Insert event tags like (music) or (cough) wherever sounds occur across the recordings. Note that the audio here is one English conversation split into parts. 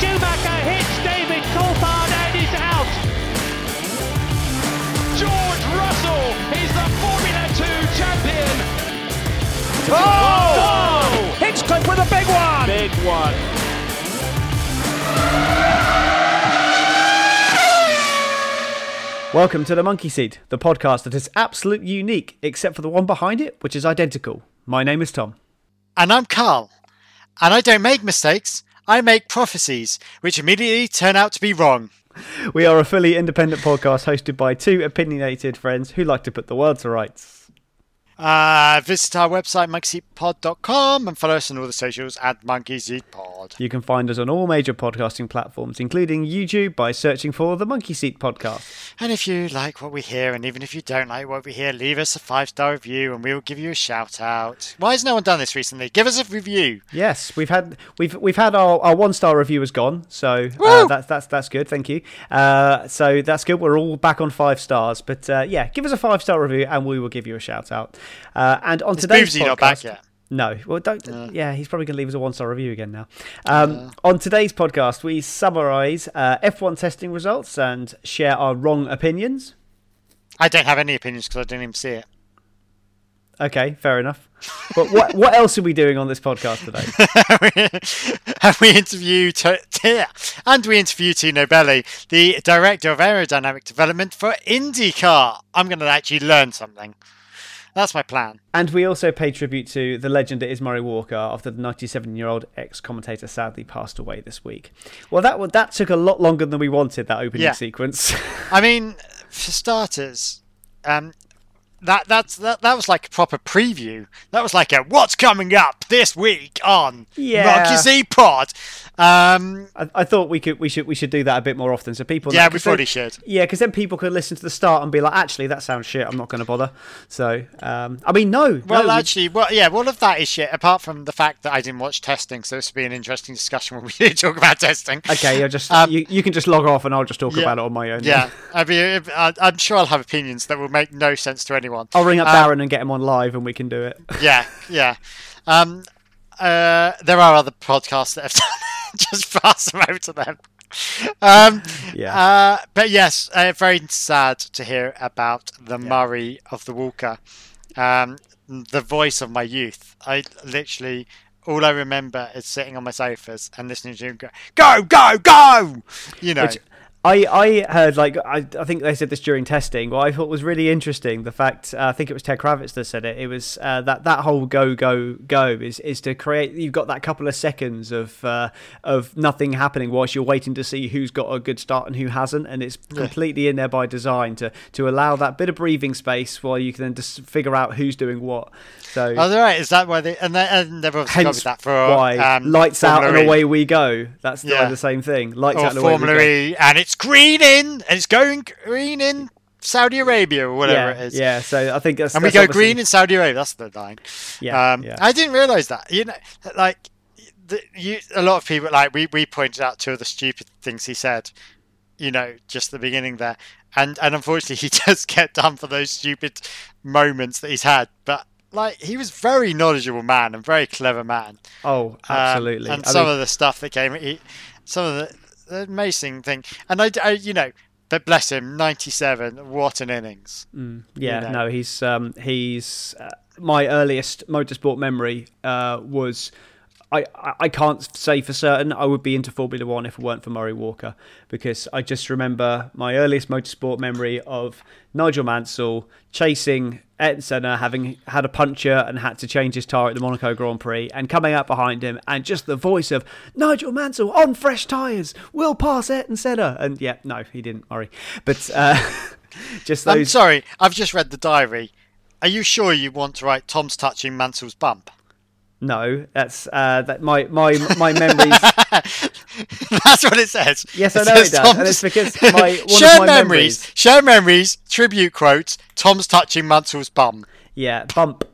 Schumacher hits David Coulthard and is out. George Russell is the Formula 2 champion. Oh! Hinchcliffe with a big one. Big one. Welcome to the Monkey Seat, the podcast that is absolutely unique, except for the one behind it, which is identical. My name is Tom. And I'm Karl. And I don't make mistakes, I make prophecies, which immediately turn out to be wrong. We are a fully independent podcast hosted by two opinionated friends who like to put the world to rights. Uh, visit our website, monkeyseatpod.com, and follow us on all the socials at monkeyseatpod. You can find us on all major podcasting platforms, including YouTube, by searching for the Monkey Seat Podcast. And if you like what we hear, and even if you don't like what we hear, leave us a five star review, and we will give you a shout out. Why has no one done this recently? Give us a review. Yes, we've had we've we've had our, our one star review has gone, so uh, that's that's that's good. Thank you. Uh, so that's good. We're all back on five stars, but uh, yeah, give us a five star review, and we will give you a shout out. Uh, and on Is today's Boobsy podcast, not back yet? No, well, don't. yeah, he's probably going to leave us a one-star review again now. Um, on today's podcast, we summarise uh, F1 testing results and share our wrong opinions. I don't have any opinions because I didn't even see it. Okay, fair enough. But what (laughs) what else are we doing on this podcast today? (laughs) and we interview T- T- and we interview Tino Belli, the director of aerodynamic development for IndyCar. I'm going to actually learn something. That's my plan. And we also pay tribute to the legend that is Murray Walker after the 97-year-old ex-commentator sadly passed away this week. Well, that that took a lot longer than we wanted. That opening Yeah. sequence. I mean, for starters, um, that that's that, that was like a proper preview. That was like a what's coming up this week on Yeah. Monkey Seat Pod. Um, I, I thought we could we should we should do that a bit more often so people yeah, we then- probably should. Yeah, because then people could listen to the start and be like, actually, that sounds shit. I'm not going to bother. So, um, I mean, no. Well, no, we- actually, well, yeah, all of that is shit. Apart from the fact that I didn't watch testing, so this would be an interesting discussion (laughs) when we do talk about testing. okay, you're just Um, you, you can just log off and I'll just talk yeah, about it on my own. Yeah, I mean, I'm sure I'll have opinions that will make no sense to anyone. I'll ring up Um, Darren and get him on live and we can do it. yeah, yeah. Um, uh, there are other podcasts that have done. (laughs) Just pass them over to them. Um, Yeah. Uh, but yes, uh, very sad to hear about the Murray of the Walker, um, the voice of my youth. I literally. All I remember is sitting on my sofas and listening to him go, go, go, go! You know, Which I, I heard like I, I think they said this during testing. What I thought was really interesting, the fact uh, I think it was Ted Kravitz that said it. It was uh, that that whole go go go is is to create. You've got that couple of seconds of uh, of nothing happening whilst you're waiting to see who's got a good start and who hasn't, and it's completely in there by design to to allow that bit of breathing space while you can then just figure out who's doing what. So Oh, right. Is that why they and, they, and they've obviously hence that for why um, lights out and away we go. That's the, Yeah. the same thing. Lights or out and away we go. And it's green in, and it's going green in Saudi Arabia or whatever yeah, it is. Yeah, so I think that's And we go obviously- green in Saudi Arabia. That's the line. Yeah, um, yeah. I didn't realize that. You know, like the, you, a lot of people like we we pointed out two of the stupid things he said. You know, just the beginning there, and and unfortunately (laughs) he does get done for those stupid moments that he's had. But like he was very knowledgeable man and very clever man. Oh, Um, absolutely. and I some mean, of the stuff that came, he, some of the amazing thing, and I, I, you know, but bless him, ninety-seven, what an innings! yeah, know. no, he's um, he's uh, my earliest motorsport memory uh, was. I, I can't say for certain I would be into Formula One if it weren't for Murray Walker because I just remember my earliest motorsport memory of Nigel Mansell chasing Ayrton Senna, having had a puncture and had to change his tyre at the Monaco Grand Prix, and coming up behind him, and just the voice of Nigel Mansell on fresh tyres, will pass Ayrton Senna, and yeah, no, he didn't, Murray, but uh, (laughs) just I'm sorry, I've just read the diary. Are you sure you want to write Tom's touching Mansell's bump? No, that's uh, that my my my memories. (laughs) That's what it says. Yes, I know it does, Tom's- and it's because my- (laughs) one of share my memories, memories- share memories, tribute quotes. Tom's touching Mansell's bum. yeah, bump.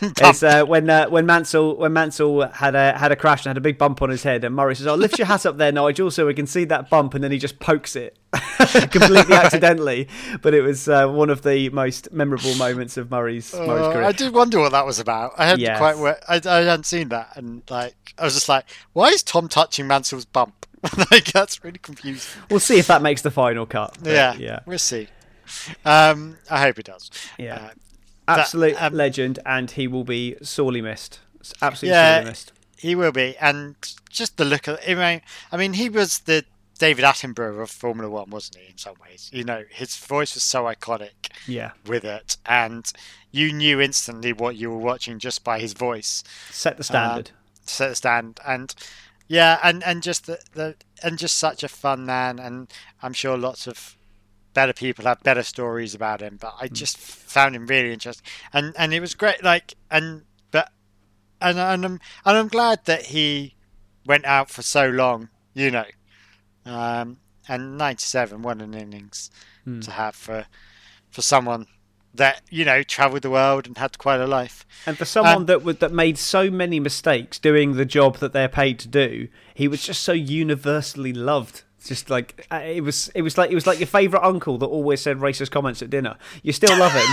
(laughs) It's uh, when uh, when Mansell when Mansell had a had a crash and had a big bump on his head, and Murray says, "Oh, lift your hat up there, Nigel, so we can see that bump," and then he just pokes it (laughs) completely (laughs) accidentally. But it was uh, one of the most memorable moments of Murray's Murray's Uh, career. I did wonder what that was about. I hadn't Yes. quite. I, I hadn't seen that, and like I was just like, why is Tom touching Mansell's bump? like that's really confusing. We'll see if that makes the final cut. Yeah, yeah, we'll see. Um, I hope it does. yeah. Uh, Absolute um, legend, and he will be sorely missed. Absolutely Yeah. sorely missed. He will be, and just the look of I mean, I mean, he was the David Attenborough of Formula One, wasn't he? In some ways, you know, his voice was so iconic Yeah, with it, and you knew instantly what you were watching just by his voice. set the standard. set the stand and yeah and and just the, the and just such a fun man and i'm sure lots of better people have better stories about him but i just found him really interesting and and it was great like and but and, and i'm and i'm glad that he went out for so long you know um and 97 what an innings Hmm. to have for for someone that you know traveled the world and had quite a life And for someone Um, that would, that made so many mistakes doing the job that they're paid to do, he was just so universally loved. Just like uh, it was, it was like it was like your favourite uncle that always said racist comments at dinner. You still love him. (laughs)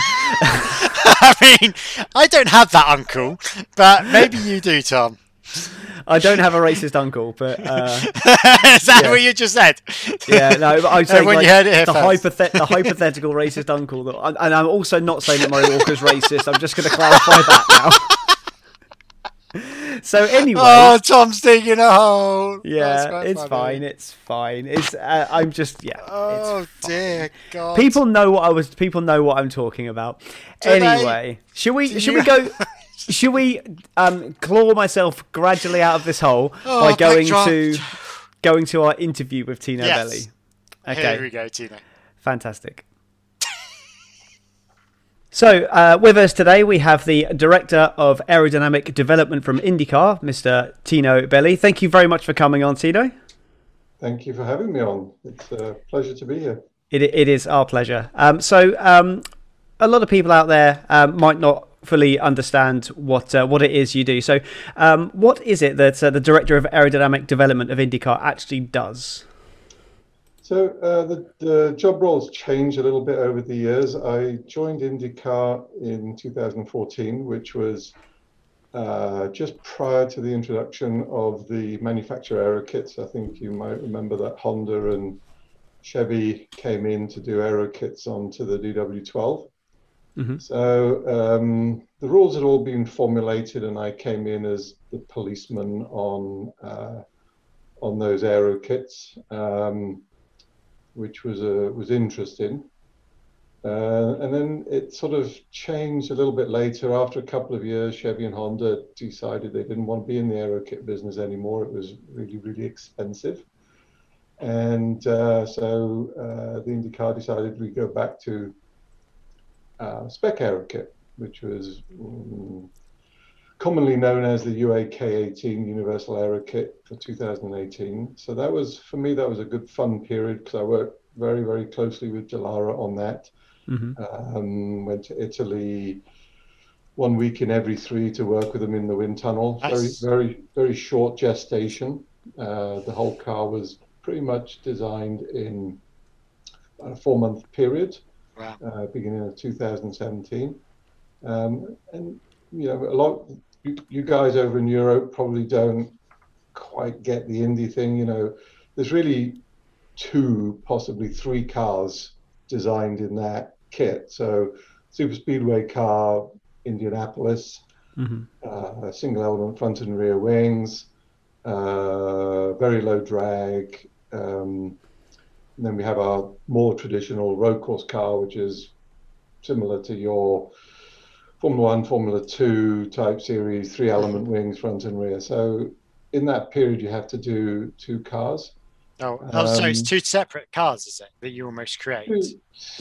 I mean, I don't have that uncle, but maybe you do, Tom. I don't have a racist uncle, but uh, (laughs) Is that Yeah. what you just said? yeah, no. But I'm saying Everyone, like, you heard it the, hypothet- the hypothetical racist uncle. That, and I'm also not saying that Murray Walker's racist. I'm just going to clarify that now. (laughs) so anyway, Oh, Tom's digging a hole. Yeah, it's funny. fine. It's fine. It's. Uh, I'm just yeah. Oh dear God. People know what I was. People know what I'm talking about. Do they? anyway, should we? Do Should you- we go? (laughs) should we um, claw myself gradually out of this hole Oh, by going to going to our interview with Tino Yes. Belli? Here we go, Tina. fantastic. So, uh, with us today, we have the Director of Aerodynamic Development from IndyCar, Mr. Tino Belli. Thank you very much for coming on, Tino. Thank you for having me on. It's a pleasure to be here. It, it is our pleasure. Um, so, um, a lot of people out there um, might not fully understand what uh, what it is you do. So, um, what is it that uh, the director of aerodynamic development of IndyCar actually does? So uh, the, the job roles changed a little bit over the years. I joined IndyCar in 2014, which was uh, just prior to the introduction of the manufacturer aero kits. I think you might remember that Honda and Chevy came in to do aero kits onto the DW12. Mhm. So um, the rules had all been formulated, and I came in as the policeman on uh, on those aero kits, um, which was uh, was interesting. Uh, and then it sort of changed a little bit later. After a couple of years, Chevy and Honda decided they didn't want to be in the aero kit business anymore. It was really, really expensive. And uh, so uh, the IndyCar decided we go back to uh, spec aero kit, which was mm, commonly known as the UAK18 Universal Aero Kit for 2018. So that was, for me, that was a good fun period because I worked very, very closely with Dallara on that. Mm-hmm. Um, went to Italy one week in every three to work with them in the wind tunnel. Nice. Very, very, very short gestation. Uh, the whole car was pretty much designed in a four month period Wow. uh, beginning of 2017. Um, and you know, a lot you, you guys over in Europe probably don't quite get the indie thing. You know, there's really two, possibly three cars designed in that kit. So, super speedway car, Indianapolis, Mm-hmm. uh, single element front and rear wings, uh, very low drag. Um, and then we have our more traditional road course car, which is similar to your Formula One, Formula Two type series, three element wings, front and rear. So in that period, you have to do two cars. Oh, oh so it's Um, two separate cars, is it, that you almost create as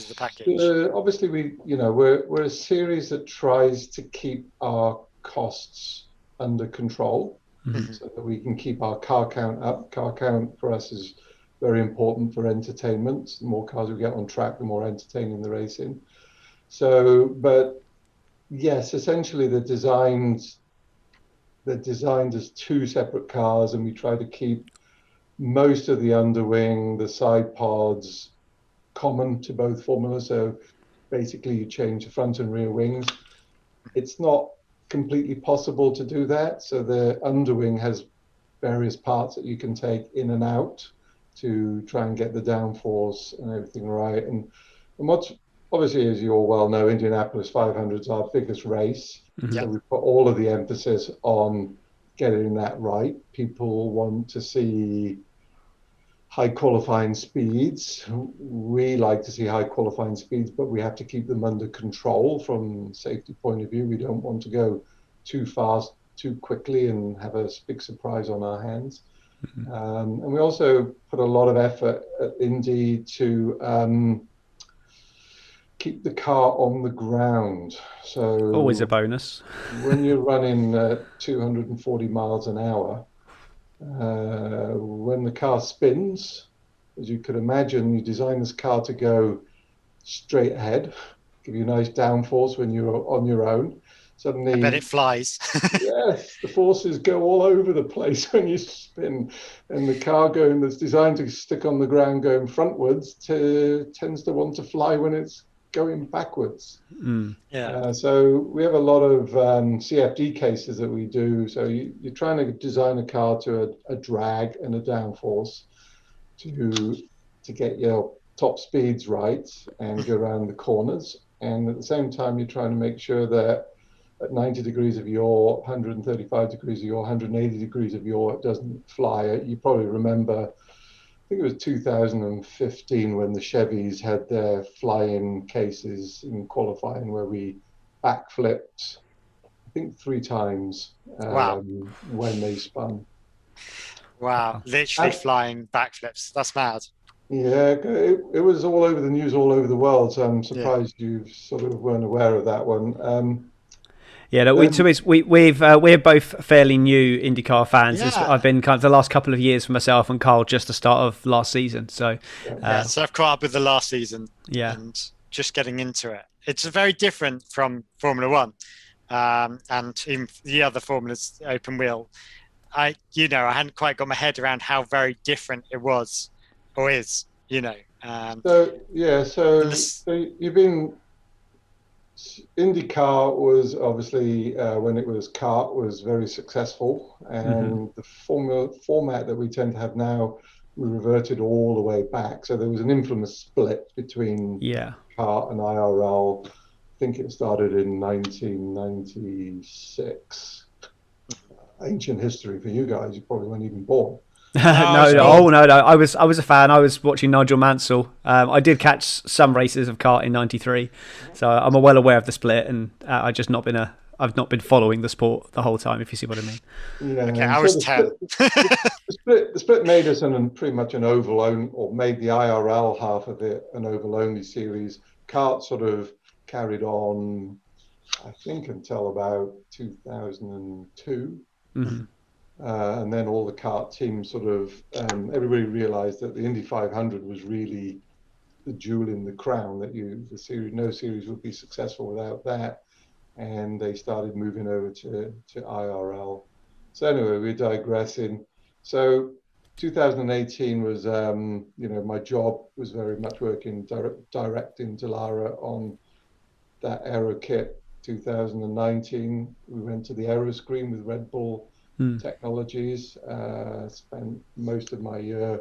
the package? Uh, obviously, we you know we're we're a series that tries to keep our costs under control, Mhm. so that we can keep our car count up. Car count for us is very important for entertainment. The more cars we get on track, the more entertaining the racing. So, but yes, essentially they're designed they're designed as two separate cars, and we try to keep most of the underwing, the side pods, common to both formulas. So basically, you change the front and rear wings. It's not completely possible to do that. So the underwing has various parts that you can take in and out to try and get the downforce and everything right. And, and what's obviously, as you all well know, Indianapolis 500 is our biggest race. Mm-hmm. So we put all of the emphasis on getting that right. People want to see high qualifying speeds. We like to see high qualifying speeds, but we have to keep them under control from safety point of view. We don't want to go too fast, too quickly, and have a big surprise on our hands. Mm-hmm. Um, and we also put a lot of effort at Indy to um, keep the car on the ground. So always a bonus. (laughs) when you're running uh, 240 miles an hour, uh, when the car spins, as you could imagine, you design this car to go straight ahead, give you a nice downforce when you're on your own. Suddenly, I bet it flies. (laughs) yes, the forces go all over the place (laughs) when you spin, and the car going that's designed to stick on the ground going frontwards to, tends to want to fly when it's going backwards. Mm. Yeah. Uh, so we have a lot of um, CFD cases that we do. So you, are trying to design a car to a, a, drag and a downforce to to get your top speeds right and go around the corners. And at the same time, you're trying to make sure that at 90 degrees of yaw, 135 degrees of yaw, 180 degrees of yaw, it doesn't fly. You probably remember think it was 2015 when the Chevys had their flying cases in qualifying where we backflipped, I think three times um, wow. when they spun. Wow, literally flying backflips. That's mad. Yeah, it, it was all over the news all over the world. So I'm surprised yeah. you sort of weren't aware of that one. Um, yeah, no, we, um, to we we've uh, we're both fairly new IndyCar fans. Yeah. I've been kind of the last couple of years for myself and Karl just the start of last season. So uh, yeah, so I've caught up with the last season. Yeah, and just getting into it. It's very different from Formula One, um, and even the other formulas open wheel. I you know I hadn't quite got my head around how very different it was or is. You know. Um, so yeah, so, so you've been IndyCar was obviously uh, when it was CART was very successful, and mm-hmm. the formula format that we tend to have now, we reverted all the way back. So there was an infamous split between yeah CART and IRL. I think it started in 1996. Ancient history for you guys. You probably weren't even born. (laughs) no, no, oh no, no. I was, I was a fan. I was watching Nigel Mansell. Um, I did catch some races of CART in '93, so I'm well aware of the split, and uh, I just not been a, I've not been following the sport the whole time. If you see what I mean. Yeah, okay, I was ten. Split, the, split, the split made us an, pretty much an oval only, or made the IRL half of it an oval only series. CART sort of carried on, I think, until about 2002. Mm-hmm. Uh, and then all the CART teams sort of um, everybody realized that the Indy 500 was really the jewel in the crown that you the series no series would be successful without that. And they started moving over to to IRL so anyway we're digressing. So 2018 was um, you know my job was very much working direct, directing Dallara on that aero kit. 2019 we went to the aero screen with Red Bull mm. technologies. Uh, spent most of my year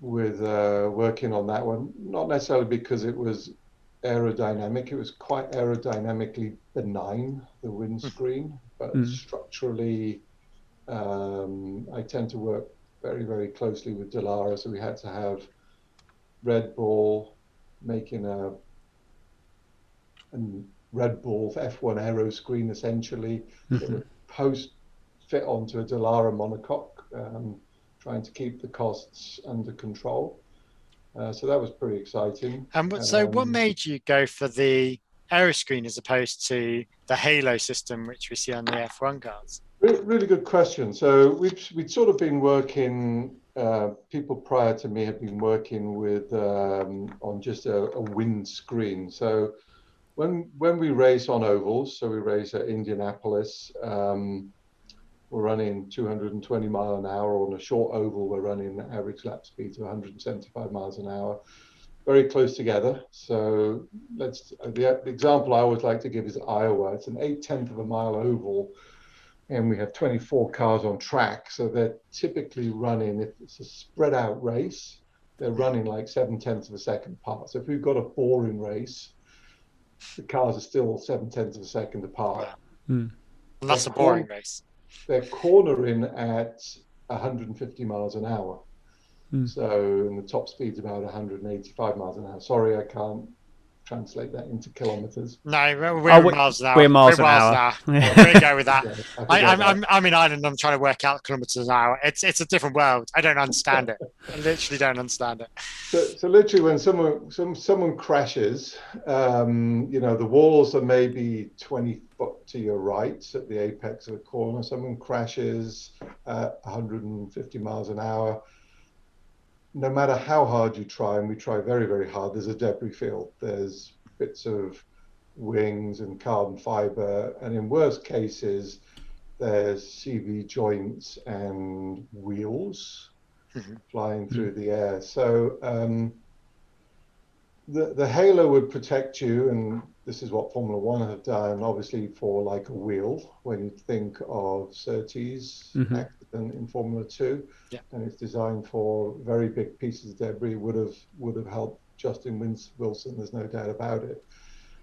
with uh, working on that one, not necessarily because it was aerodynamic. It was quite aerodynamically benign, the windscreen, mm. but mm. structurally, um, I tend to work very, very closely with Dallara, So we had to have Red Bull making a, a Red Bull F1 aero screen essentially mm-hmm. post fit onto a Dallara monocoque, um, trying to keep the costs under control. Uh, so that was pretty exciting. And so, um, what made you go for the Aeroscreen as opposed to the Halo system, which we see on the F1 cars? Really, really good question. So we've we'd sort of been working. Uh, people prior to me have been working with um, on just a, a wind screen. So when when we race on ovals, so we race at Indianapolis. Um, we're running 220 mile an hour on a short oval. We're running average lap speed to 175 miles an hour, very close together. So let's the, the example I always like to give is Iowa. It's an eight tenth of a mile oval, and we have 24 cars on track. So they're typically running, if it's a spread out race, they're running like seven tenths of a second apart. So if we've got a boring race, the cars are still seven tenths of a second apart. And that's a boring race. They're cornering at 150 miles an hour. Hmm. So, and the top speed's about 185 miles an hour. Sorry, I can't translate that into kilometers. No, we're, we're Oh, miles an hour. we're miles an hour. We're go with that. (laughs) Yeah, I I, I'm, that. I'm, I'm in Ireland. I'm trying to work out kilometers an hour. It's it's a different world. I don't understand it. I (laughs) literally don't understand it. So, so literally, when someone some someone crashes, um, you know, the walls are maybe 20 to your right at the apex of a corner. Someone crashes at 150 miles an hour. No matter how hard you try, and we try very, very hard, there's a debris field. There's bits of wings and carbon fiber, and in worst cases, there's CV joints and wheels flying through the air. So um, the the halo would protect you, and this is what Formula One have done. Obviously, for like a wheel, when you think of Surtees Mhm. accident in Formula Two, Yeah. and it's designed for very big pieces of debris, would have would have helped Justin Wins- Wilson. There's no doubt about it.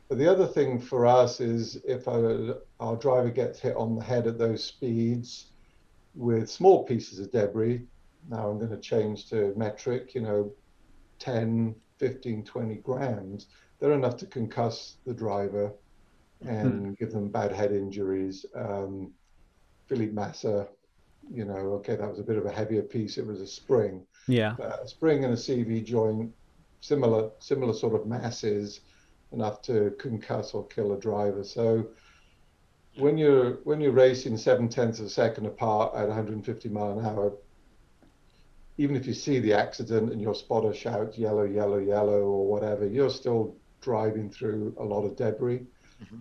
But the other thing for us is if our, our driver gets hit on the head at those speeds with small pieces of debris, now I'm going to change to metric, you know, 10, 15, 20 grams, they're enough to concuss the driver and give them bad head injuries. Um, Felipe Massa, you know, okay, that was a bit of a heavier piece. It was a spring. Yeah. A spring and a CV joint, similar similar sort of masses, enough to concuss or kill a driver. So when you're when you're racing seven tenths of a second apart at 150 mile an hour, even if you see the accident and your spotter shouts yellow, yellow, yellow, or whatever, you're still driving through a lot of debris.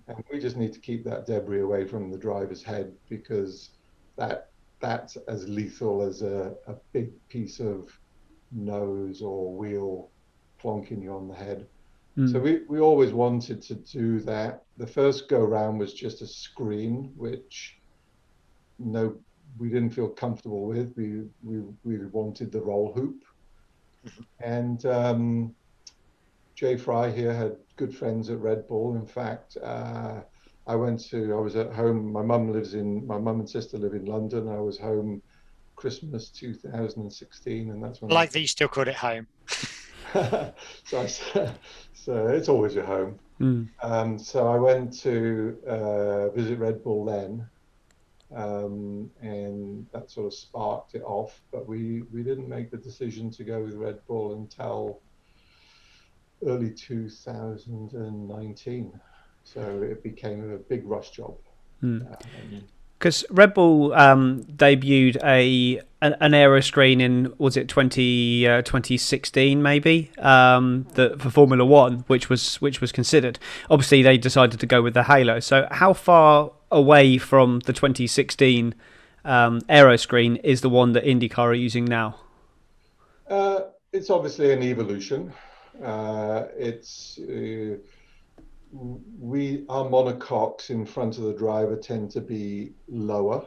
And we just need to keep that debris away from the driver's head because that that's as lethal as a, a big piece of nose or wheel plonking you on the head. Mm. So we, we always wanted to do that. The first go round was just a screen, which no we didn't feel comfortable with. We we, we wanted the roll hoop. And um, Jay Frye here had good friends at Red Bull. In fact, uh, I went to I was at home. My mum lives in my mum and sister live in London. I was home Christmas 2016, and that's when I Like that you still called it home. (laughs) so, I, (laughs) so it's always your home. Mm. Um, so I went to uh, visit Red Bull then, um, and that sort of sparked it off. But we, we didn't make the decision to go with Red Bull until early 2019. So it became a big rush job. Mm. Um, Because Red Bull um, debuted a an, an aero screen in was it 20, uh, 2016 maybe um, the, for Formula One, which was which was considered. Obviously, they decided to go with the Halo. So, how far away from the 2016 um, aero screen is the one that IndyCar are using now? Uh, it's obviously an evolution. Uh, it's uh, we our monocoques in front of the driver tend to be lower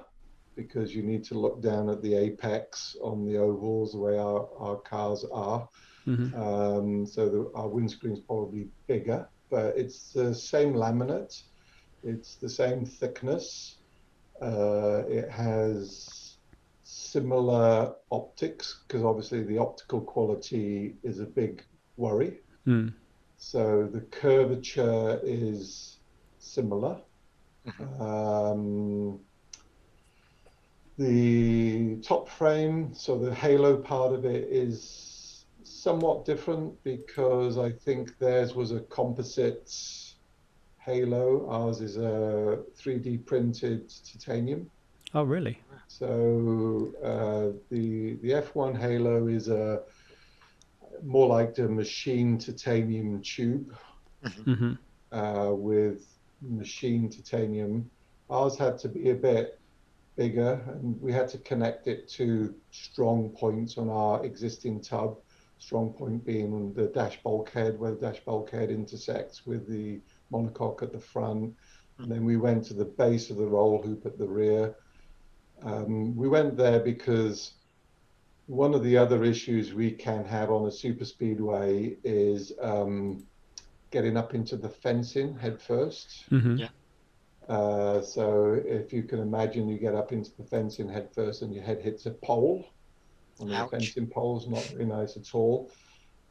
because you need to look down at the apex on the ovals the way our, our cars are. Mhm. Um, so the, our windscreen's probably bigger, but it's the same laminate. It's the same thickness. Uh, it has similar optics because obviously the optical quality is a big worry. Mm. So the curvature is similar. Um, the top frame, so the halo part of it is somewhat different because I think theirs was a composite halo. Ours is a 3D printed titanium. Oh, really? So uh, the the F1 Halo is a more like the machine titanium tube hmm uh, with machine titanium. Ours had to be a bit bigger, and we had to connect it to strong points on our existing tub. Strong point being the dash bulkhead, where the dash bulkhead intersects with the monocoque at the front. And then we went to the base of the roll hoop at the rear. Um, we went there because one of the other issues we can have on a super speedway is um, getting up into the fencing head 1st Mm-hmm. Yeah. Uh, so if you can imagine, you get up into the fencing head first, and your head hits a pole. And the Ouch. fencing pole's not very nice at all.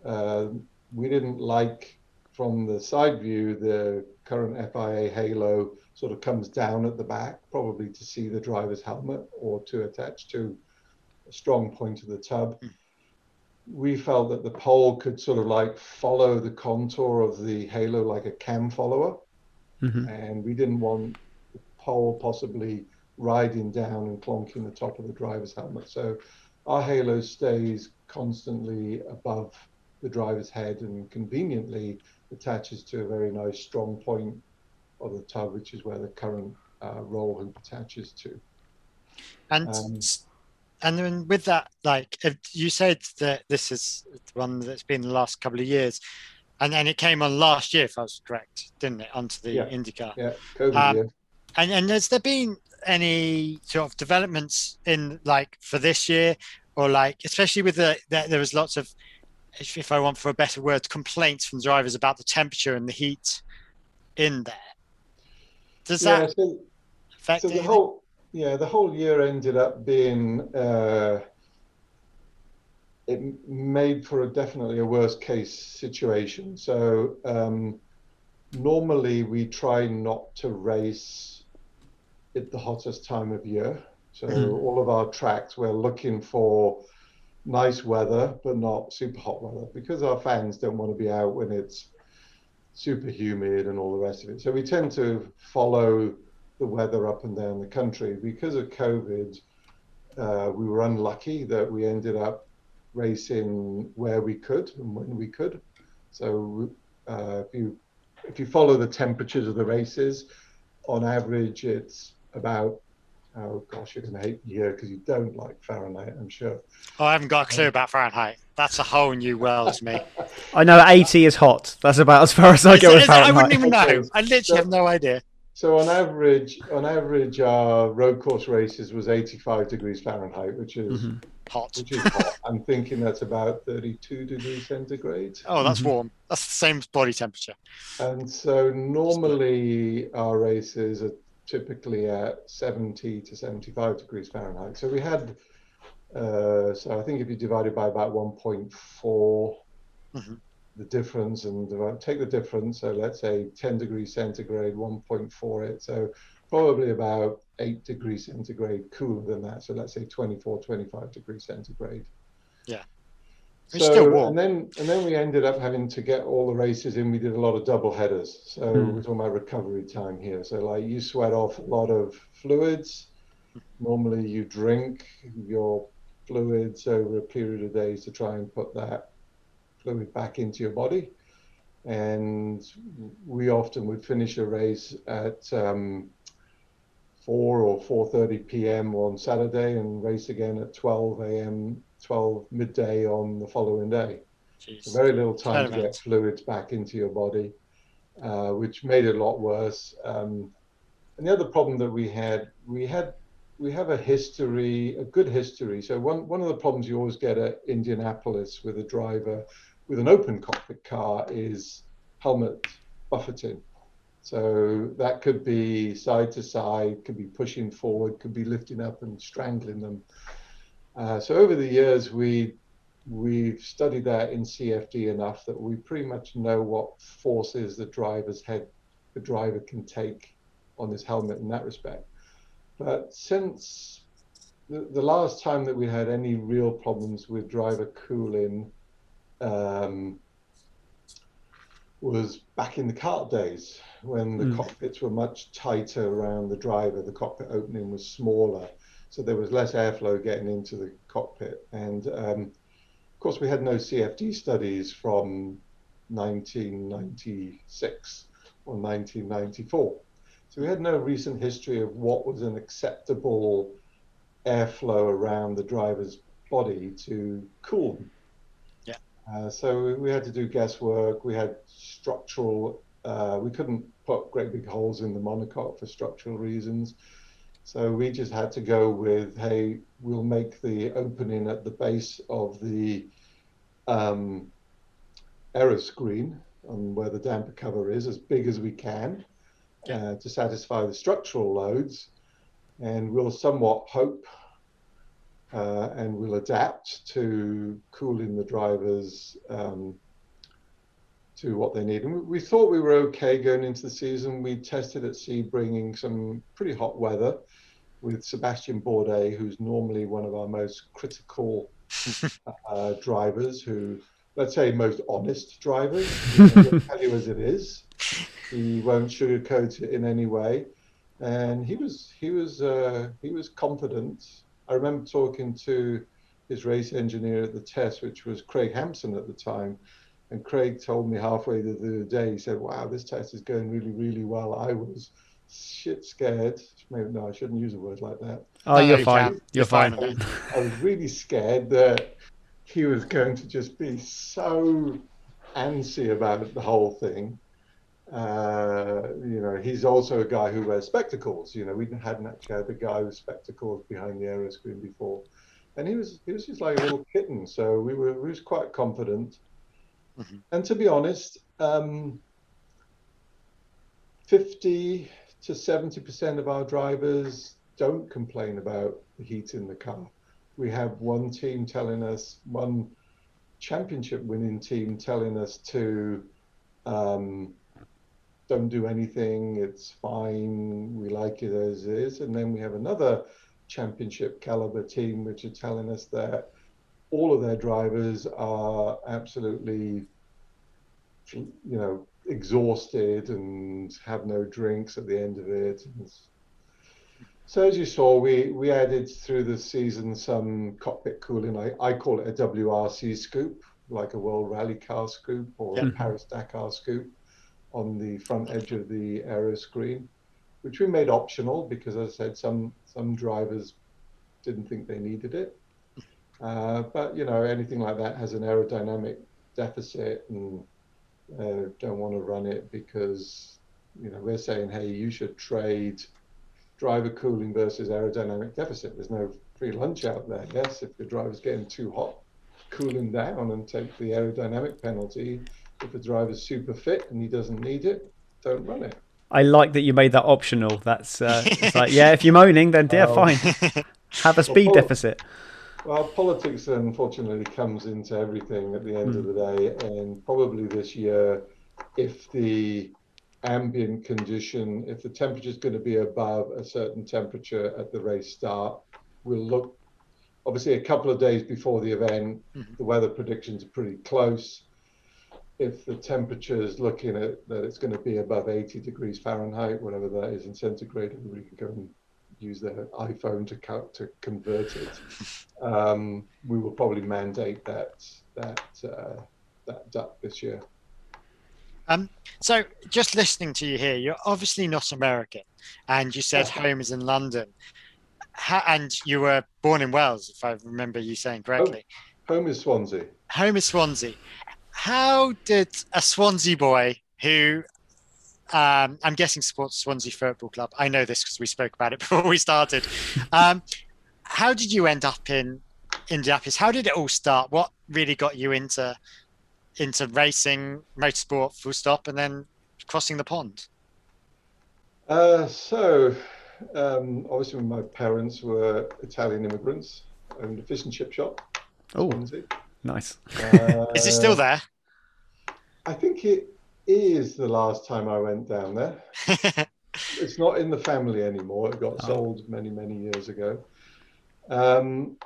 Uh, we didn't like from the side view the current FIA Halo sort of comes down at the back, probably to see the driver's helmet or to attach to a strong point of the tub. We felt that the pole could sort of like follow the contour of the halo like a cam follower Mm-hmm. and we didn't want the pole possibly riding down and clonking the top of the driver's helmet. So our halo stays constantly above the driver's head and conveniently attaches to a very nice strong point of the tub, which is where the current uh, roll hoop attaches to. And Um, and then with that, like if you said that this is one that's been the last couple of years, and then it came on last year, if I was correct, didn't it, onto the Yeah. IndyCar? Yeah, COVID Um, year. And and has there been any sort of developments in like for this year, or like especially with the, the there was lots of, if, if I want for a better word, complaints from drivers about the temperature and the heat in there. Does Yeah, that so, affect so the anything? whole yeah the whole year ended up being uh, it made for a definitely a worst case situation. So um, normally we try not to race at the hottest time of year. So Mhm. all of our tracks we're looking for nice weather, but not super hot weather because our fans don't want to be out when it's super humid and all the rest of it. So we tend to follow the weather up and down the country. Because of COVID, uh, we were unlucky that we ended up racing where we could and when we could. So uh, if you if you follow the temperatures of the races, on average, it's about oh gosh, you're going to hate the year because you don't like Fahrenheit, I'm sure. Oh, I haven't got a clue about Fahrenheit. That's a whole new world to me. (laughs) I know 80 is hot. That's about as far as I Is go it- with is it- I wouldn't even know. I literally So- have no idea. So on average, on average, our road course races was 85 degrees Fahrenheit, which is Mhm. Hot. which is hot. I'm thinking that's about 32 degrees centigrade. Oh, that's Mhm. warm. That's the same body temperature. And so normally our races are typically at 70 to 75 degrees Fahrenheit. So we had, uh, so I think if you divide it by about 1.4, Mhm. The difference, and divide- take the difference, so let's say 10 degrees centigrade, 1.4 it, so probably about 8 degrees centigrade cooler than that. So let's say 24, 25 degrees centigrade. Yeah. It's warm. And then and then we ended up having to get all the races in. We did a lot of double headers. So Hmm. we're talking about recovery time here. So like you sweat off a lot of fluids. Normally you drink your fluids over a period of days to try and put that fluid back into your body. And we often would finish a race at um, 4 or 4.30 p.m. on Saturday and race again at 12 a.m., 12 midday on the following day. So very little time to get fluids back into your body, uh, which made it a lot worse. Um, and the other problem that we had, we had, we have a history, a good history. So one one of the problems you always get at Indianapolis with a driver with an open cockpit car is helmet buffeting. So that could be side to side, could be pushing forward, could be lifting up and strangling them. Uh, so over the years, we we've studied that in CFD enough that we pretty much know what forces the driver's head the driver can take on his helmet in that respect. But since the, the last time that we had any real problems with driver cooling um, was back in the CART days when the Mm. cockpits were much tighter around the driver. The cockpit opening was smaller, so there was less airflow getting into the cockpit. And um, of course, we had no CFD studies from 1996 or 1994. So we had no recent history of what was an acceptable airflow around the driver's body to cool them. Uh, so we- we had to do guesswork. We had structural. Uh, we couldn't put great big holes in the monocoque for structural reasons. So we just had to go with, hey, we'll make the opening at the base of the um, aero screen on where the damper cover is as big as we can uh, to satisfy the structural loads. And we'll somewhat hope uh, and we'll adapt to cooling the drivers um, to what they need. And we thought we were okay going into the season. We tested at sea, bringing some pretty hot weather with Sebastian Bourdais, who's normally one of our most critical (laughs) uh, drivers, who, let's say, most honest drivers. (laughs) Tell you as it is. He won't sugarcoat it in any way. And he was he was uh, he was confident. I remember talking to his race engineer at the test, which was Craig Hampson at the time, and Craig told me halfway through the day, he said, "Wow, this test is going really, really well." I was shit scared. Maybe no, I shouldn't use a word like that. Oh, you're you fine. can't. You're You're fine. fine. I was really scared that he was going to just be so antsy about the whole thing. Uh, you know, he's also a guy who wears spectacles. You know, we hadn't actually had a guy with spectacles behind the aero screen before, and he was he was just like a little kitten. So we were we was quite confident. Mhm. And to be honest, um, fifty to seventy percent of our drivers don't complain about the heat in the car. We have one team telling us, one championship winning team telling us to um, don't do anything, it's fine, we like it as is. And then we have another championship caliber team which are telling us that all of their drivers are absolutely, you know, exhausted and have no drinks at the end of it. And so as you saw, we, we added through the season some cockpit cooling. I, I call it a WRC scoop, like a World Rally Car scoop or a Paris Dakar scoop on the front edge of the aero screen, which we made optional because, as I said, some some drivers didn't think they needed it. Uh, but you know, anything like that has an aerodynamic deficit, and uh, don't want to run it because you know we're saying, hey, you should trade driver cooling versus aerodynamic deficit. There's no free lunch out there. Yes, if the driver's getting too hot, cool down and take the aerodynamic penalty. If the driver's super fit and he doesn't need it, don't run it. I like that you made that optional. That's uh, it's like, yeah, if you're moaning, then yeah, (laughs) Oh. fine. Have a speed Well, deficit. Well, politics unfortunately comes into everything at the end of the day, and probably this year, if the ambient condition, if the temperature is going to be above a certain temperature at the race start, we'll look. Obviously, a couple of days before the event, the weather predictions are pretty close. If the temperature is looking at that it's going to be above 80 degrees Fahrenheit, whatever that is in centigrade, everybody can go and use their iPhone to co- to convert it. Um, we will probably mandate that that uh, that duck this year. Um, so just listening to you here, you're obviously not American, and you said Yeah. home is in London, ha- and you were born in Wales, if I remember you saying correctly. Home is Swansea. Home is Swansea. How did a Swansea boy who um, I'm guessing supports Swansea Football Club. I know this because we spoke about it (laughs) before we started. Um, how did you end up in Indianapolis? How did it all start? What really got you into into racing, motorsport, full stop, and then crossing the pond? Uh, so, um, obviously, my parents were Italian immigrants, owned a fish and chip shop. Oh, Swansea. Nice. Uh, Is it still there? I think it is the last time I went down there. (laughs) it's not in the family anymore. It got Oh. sold many, many years ago. Um,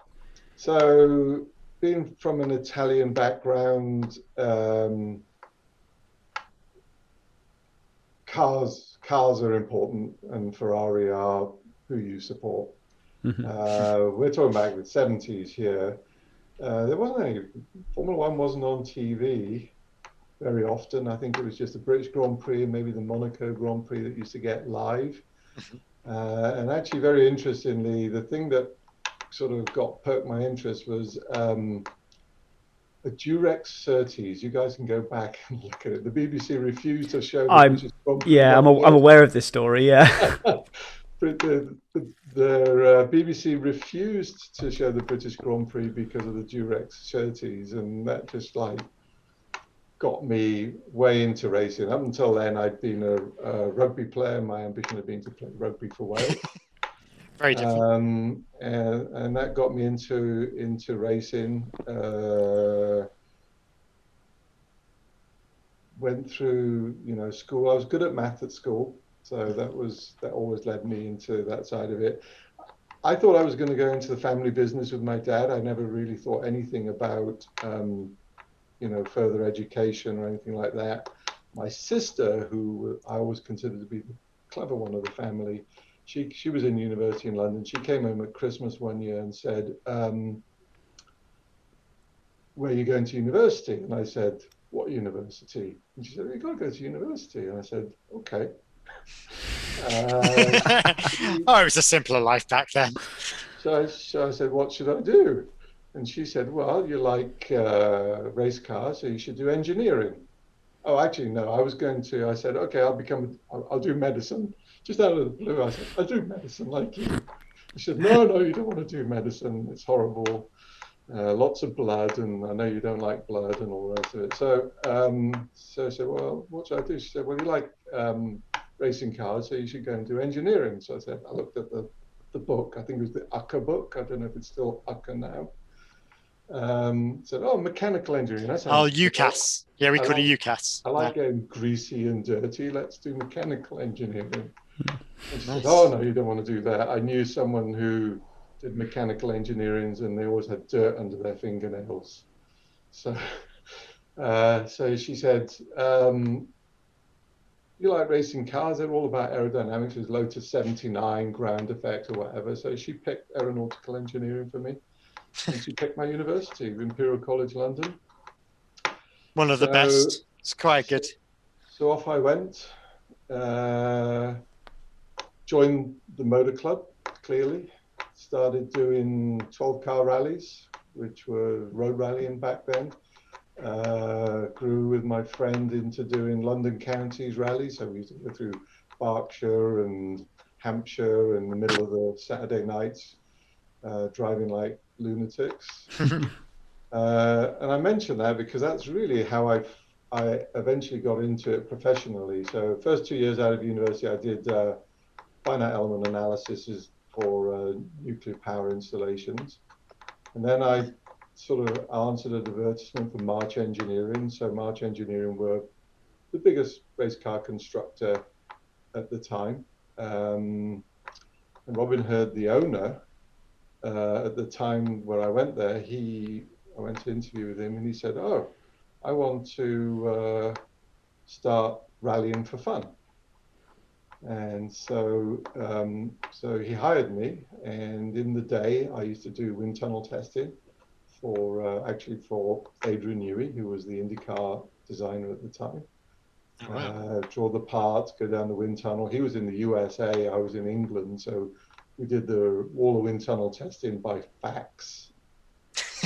so, being from an Italian background, um, cars cars are important, and Ferrari are who you support. Mhm. Uh, we're talking back the 70s here. Uh, there wasn't any Formula One wasn't on TV very often. I think it was just the British Grand Prix and maybe the Monaco Grand Prix that used to get live. Uh, and actually, very interestingly, the thing that sort of got perked my interest was um, a Durex Surtees. You guys can go back (laughs) and look at it. The BBC refused to show I'm- British Grand Prix Yeah, I'm, a, I'm aware of this story. Yeah. (laughs) But the, the the uh, BBC refused to show the British Grand Prix because of the Durex surtees, and that just like got me way into racing. Up until then, I'd been a, a rugby player. My ambition had been to play rugby for Wales. (laughs) Very different. Um, and, and that got me into into racing. Uh, went through, you know, school. I was good at math at school, so that was that always led me into that side of it. I thought I was going to go into the family business with my dad. I never really thought anything about, um, you know, further education or anything like that. My sister, who I always considered to be the clever one of the family, she she was in university in London. She came home at Christmas one year and said, um, "Where are you going to university?" And I said, "What university?" And she said, "You got to go to university." And I said, "Okay." Uh, oh, it was a simpler life back then. so, I, so I said, "What should I do?" And she said, "Well, you like uh, race cars, so you should do engineering." Oh, actually, no. I was going to. I said, "Okay, I'll become. I'll, I'll do medicine." Just out of the blue, I said, "I do medicine like you." She said, "No, no, you don't want to do medicine. It's horrible. Uh, lots of blood, and I know you don't like blood and all the rest of it." So, um, so I said, "Well, what should I do?" She said, "Well, you like um, racing cars, so you should go and do engineering." So I said, I looked at the the book. I think it was the UCCA book. I don't know if it's still UCCA now. Um, said, "Oh, mechanical engineering." That Oh, sounds. UCAS. Yeah, we I call it UCAS. I like getting greasy and dirty. Let's do mechanical engineering. Nice. said, oh, no, you don't want to do that. I knew someone who did mechanical engineering and they always had dirt under their fingernails. So, (laughs) uh, so she said, um, you like racing cars? They're all about aerodynamics. There's Lotus 79, ground effect or whatever. So she picked aeronautical engineering for me. And she picked my university, Imperial College London. One of the best. It's quite good. So off I went. Uh, joined the motor club, clearly. Started doing 12 car rallies, which were road rallying back then. Uh, grew with my friend into doing London counties rallies. So we used to go through Berkshire and Hampshire in the middle of the Saturday nights, uh, driving like lunatics. (laughs) Uh, and I mention that because that's really how I I eventually got into it professionally. So first two years out of university, I did uh, finite element analysis for uh, nuclear power installations, and then I sort of answered an advertisement for March Engineering. So March Engineering were the biggest race car constructor at the time, um, and Robin Herd, the owner, uh, at the time where I went there, he I went to interview with him, and he said, "Oh." I want to uh, start rallying for fun. And so, um, so he hired me, and in the day, I used to do wind tunnel testing for uh, actually for Adrian Newey, who was the IndyCar designer at the time. Oh, wow. Uh, draw the parts, go down the wind tunnel. He was in the USA, I was in England, so we did the all the wind tunnel testing by fax.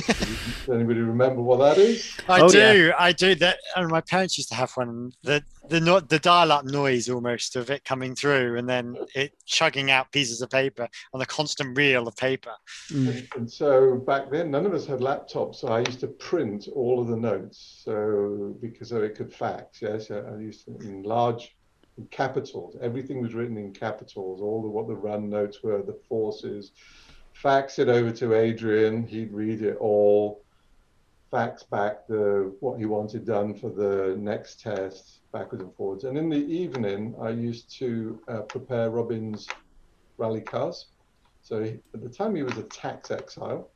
Does anybody remember what that is? I Oh, do, yeah. I do. That and my parents used to have one. The the not the dial-up noise almost of it coming through, and then it chugging out pieces of paper on a constant reel of paper. Mm. And so back then, none of us had laptops, so I used to print all of the notes. So because so it could fax, yes, I used to in large in capitals. Everything was written in capitals. All the what the run notes were, the forces. Fax it over to Adrian. He'd read it all. Fax back the what he wanted done for the next test, backwards and forwards. And in the evening, I used to uh, prepare Robin's rally cars. So he, at the time he was a tax exile.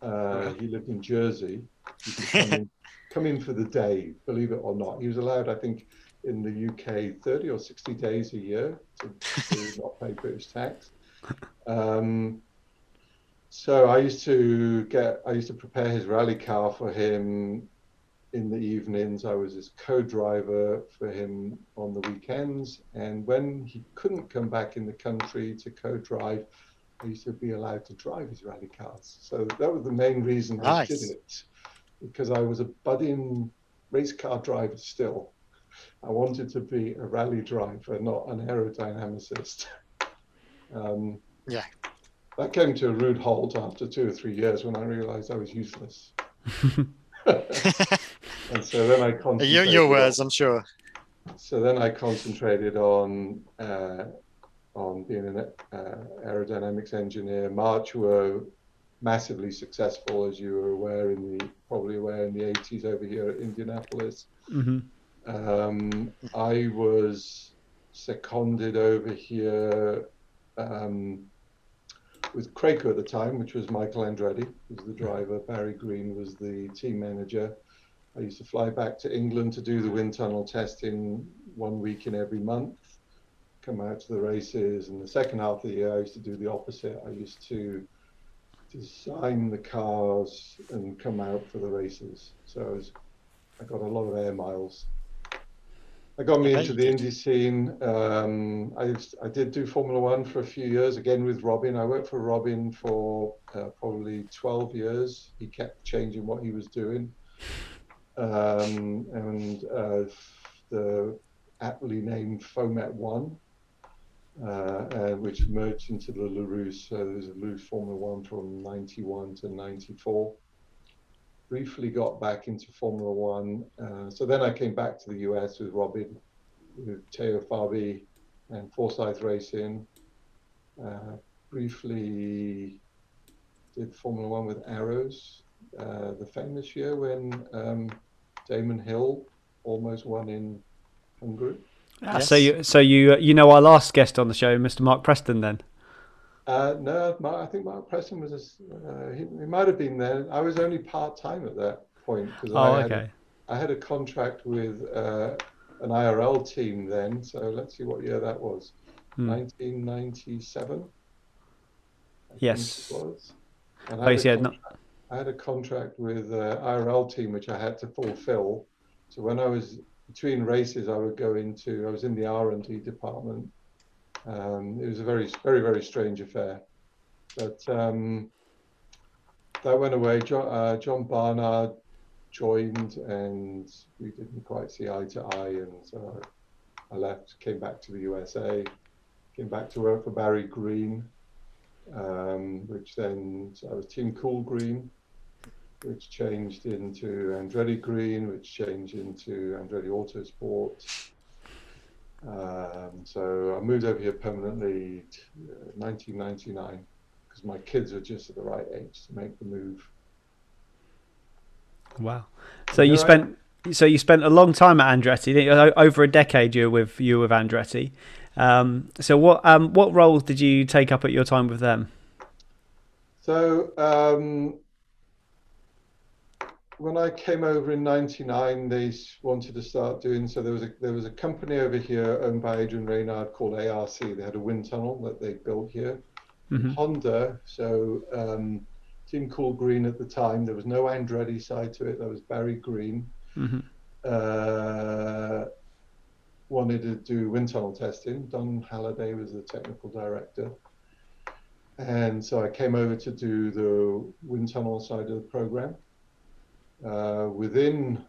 Uh, he lived in Jersey. He could come in, (laughs) come in for the day, believe it or not. He was allowed, I think, in the UK, 30 or 60 days a year to, to (laughs) not pay British tax. Um, so I used to get, I used to prepare his rally car for him in the evenings. I was his co-driver for him on the weekends, and when he couldn't come back in the country to co-drive, I used to be allowed to drive his rally cars. So that was the main reason I did it, because I was a budding race car driver still. I wanted to be a rally driver, not an aerodynamicist. (laughs) Um, Yeah. That came to a rude halt after two or three years when I realised I was useless. (laughs) (laughs) and so then I Your, concentrated. your on- words, I'm sure. So then I concentrated on uh, on being an uh, aerodynamics engineer. March were massively successful, as you were aware in the probably aware in the 80s over here at Indianapolis. hmm Um, I was seconded over here um, with Kraco at the time, which was Michael Andretti, who was the driver. Barry Green was the team manager. I used to fly back to England to do the wind tunnel testing one week in every month, come out to the races. And the second half of the year, I used to do the opposite. I used to design the cars and come out for the races. So I, was, I got a lot of air miles. That got me Okay. into the Indy scene. Um, I, I did do Formula One for a few years, again with Robin. I worked for Robin for uh, probably 12 years. He kept changing what he was doing. Um, and uh, the aptly named Fomet One, uh, and which merged into the Larrousse. So there's a Larrousse Formula One from 91 to 94 briefly got back into Formula One. Uh, so then I came back to the US with Robin, with Teo Fabi and Forsyth Racing. Uh, briefly did Formula One with Arrows, uh, the famous year when um, Damon Hill almost won in Hungary. Ah, Yes. So you, so you, uh, you know our last guest on the show, Mr. Mark Preston. Then. Uh, no, Mark, I think Mark Preston was, a uh, he, he might have been there. I was only part time at that point because Oh, I, had a- okay. I had a contract with uh, an IRL team then. So let's see what year that was. Hmm. 1997. I Yes. was. And I, Oh, had a contract, I had a contract with uh, IRL team which I had to fulfill. So when I was between races, I would go into. I was in the R and D department. Um, it was a very, very, very strange affair. But um, that went away. John, uh, John Barnard joined, and we didn't quite see eye to eye, and so I left, came back to the USA, came back to work for Barry Green, um, which then so I was Team Cool Green, which changed into Andretti Green, which changed into Andretti Autosport. Um, so I moved over here permanently uh, 1999 because my kids were just at the right age to make the move. Wow. So you You're right. spent so you spent a long time at Andretti, didn't you? O- over a decade. You were with you were with Andretti. Um, so what um, what roles did you take up at your time with them? So um, when I came over in '99, they wanted to start doing. So there was a there was a company over here owned by Adrian Reynard called ARC. They had a wind tunnel that they built here. Mhm. Honda. So um, Team Cool Green at the time. There was no Andretti side to it. There was Barry Green. Mhm. Uh, wanted to do wind tunnel testing. Don Halliday was the technical director. And so I came over to do the wind tunnel side of the program. Uh, within,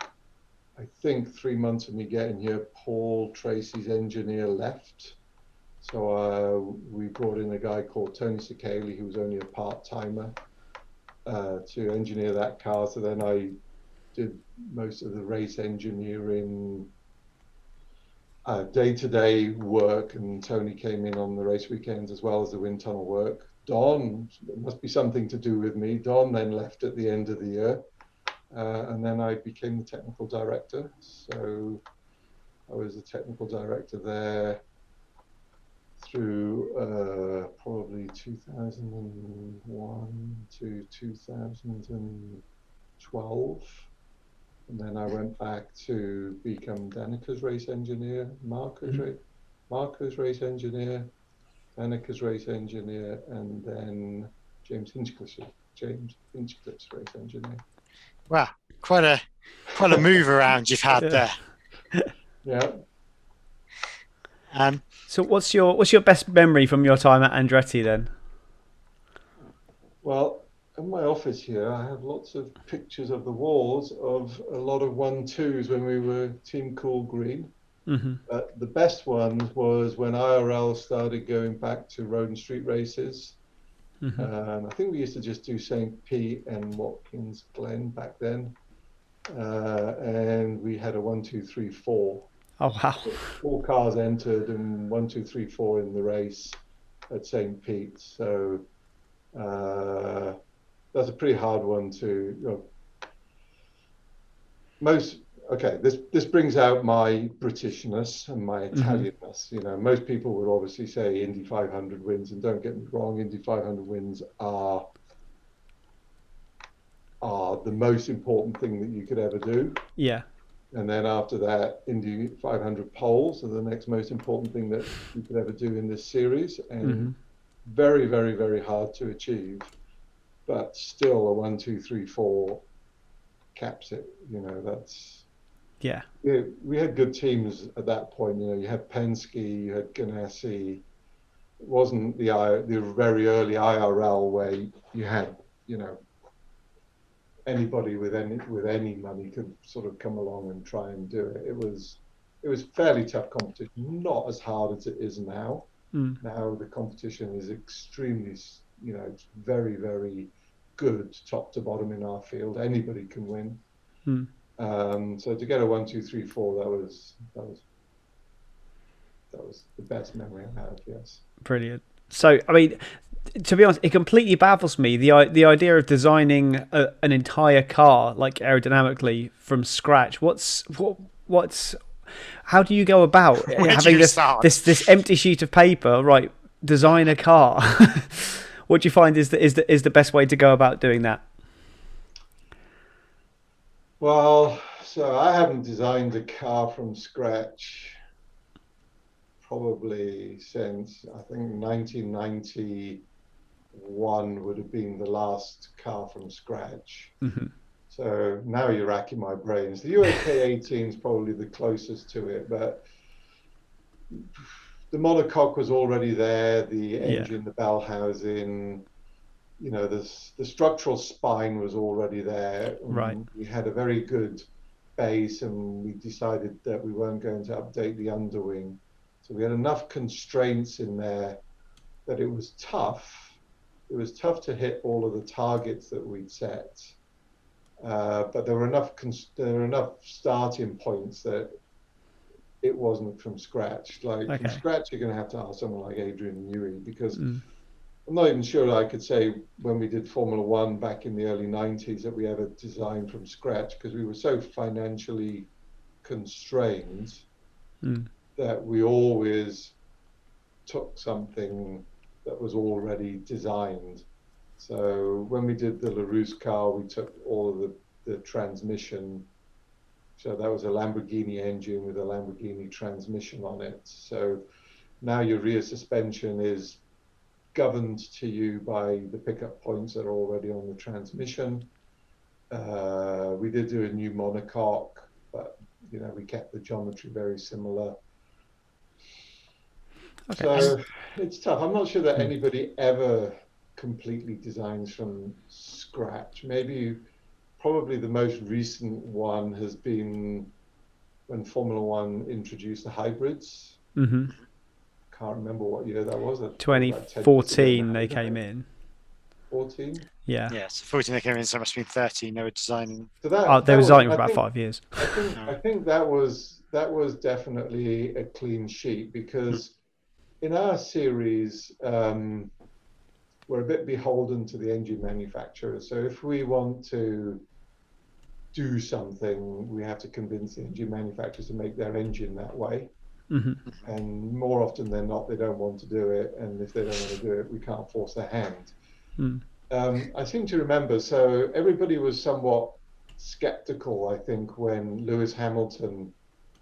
I think, three months of me getting here, Paul Tracy's engineer left. So uh, we brought in a guy called Tony Cicale, who was only a part timer, uh, to engineer that car. So then I did most of the race engineering, day to day work, and Tony came in on the race weekends as well as the wind tunnel work. Don, it must be something to do with me. Don then left at the end of the year, uh, and then I became the technical director. So I was the technical director there through uh, probably 2001 to 2012. And then I went back to become Danica's race engineer, Marco's, ra- Marco's race engineer, Danica's race engineer, and then James Hinchcliffe's, James Hinchcliffe's race engineer. Wow, quite a quite a move around you've had (laughs) Yeah. there. Yeah. Um, So what's your what's your best memory from your time at Andretti then? Well, in my office here, I have lots of pictures of the walls of a lot of one twos when we were Team Cool Green. hmm But the best one was when IRL started going back to road and street races. Hmm Um, I think we used to just do St. Pete and Watkins Glen back then. Uh, and we had a one, two, three, four. Oh wow. Four cars entered and one, two, three, four in the race at St. Pete. So uh, that's a pretty hard one to. You know, most okay. This this brings out my Britishness and my Italianness. You know, most people would obviously say Indy 500 wins, and don't get me wrong, Indy 500 wins are are the most important thing that you could ever do. Yeah. And then after that, Indy 500 poles are the next most important thing that you could ever do in this series, and Mhm. very, very, very hard to achieve. But still, a one, two, three, four caps it. You know, that's Yeah. yeah. We had good teams at that point. You know, you had Penske, you had Ganassi. It wasn't the the very early IRL where you had, you know, anybody with any with any money could sort of come along and try and do it. It was it was fairly tough competition, not as hard as it is now. Mm. Now the competition is extremely, you know, it's very very good top to bottom in our field. Anybody can win. Hmm. Um, so to get a one, two, three, four, that was that was that was the best memory I have. Yes. Brilliant. So, I mean, to be honest, it completely baffles me the the idea of designing a, an entire car like aerodynamically from scratch. What's what what's how do you go about (laughs) Where having this start? this this empty sheet of paper? Right, design a car. (laughs) what do you find is the is the is the best way to go about doing that? Well, so I haven't designed a car from scratch probably since I think 1991 would have been the last car from scratch. Mhm. So now you're racking my brains. The UAK 18 is probably the closest to it, but the monocoque was already there, the engine, the bell housing, you know, the, the structural spine was already there. Right. We had a very good base and we decided that we weren't going to update the underwing. So we had enough constraints in there that it was tough. It was tough to hit all of the targets that we'd set. Uh, but there were enough cons- there were enough starting points that it wasn't from scratch. Like from scratch, you're going to have to ask someone like Adrian Newey because Mm. I'm not even sure I could say when we did Formula One back in the early 90s that we ever designed from scratch because we were so financially constrained Mm. that we always took something that was already designed. So when we did the Larrousse car, we took all of the, the transmission. So that was a Lamborghini engine with a Lamborghini transmission on it. So now your rear suspension is governed to you by the pickup points that are already on the transmission. Uh, we did do a new monocoque, but you know we kept the geometry very similar. Okay. So it's tough. I'm not sure that anybody ever completely designs from scratch. Maybe, probably the most recent one has been when Formula One introduced the hybrids. hmm Can't remember what year that was. That's probably about 10 years ago 2014 they came in. 14. Yeah. Yeah, so 14 they came in, so it must have been 13. They were designing. So that, Oh, they that were was- designing for I about think- five years. I think (laughs) I think that was that was definitely a clean sheet because in our series um, we're a bit beholden to the engine manufacturer. So if we want to do something, we have to convince the engine manufacturers to make their engine that way. Hmm And more often than not, they don't want to do it. And if they don't want to do it, we can't force their hand. Mm. Um, I seem to remember. So everybody was somewhat skeptical, I think, when Lewis Hamilton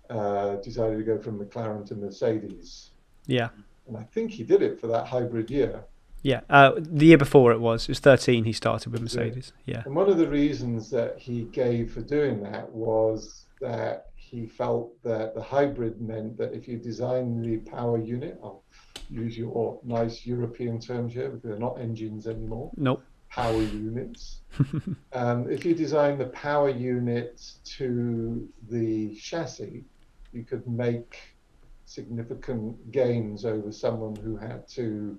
uh, decided to go from McLaren to Mercedes. Yeah. And I think he did it for that hybrid year. Yeah. Uh, the year before it was. It was 13 he started with? Mercedes. Yeah. And one of the reasons that he gave for doing that was that he felt that the hybrid meant that if you design the power unit, I'll use your nice European terms here because they're not engines anymore, Nope. power units. (laughs) um, if you design the power unit to the chassis, you could make significant gains over someone who had to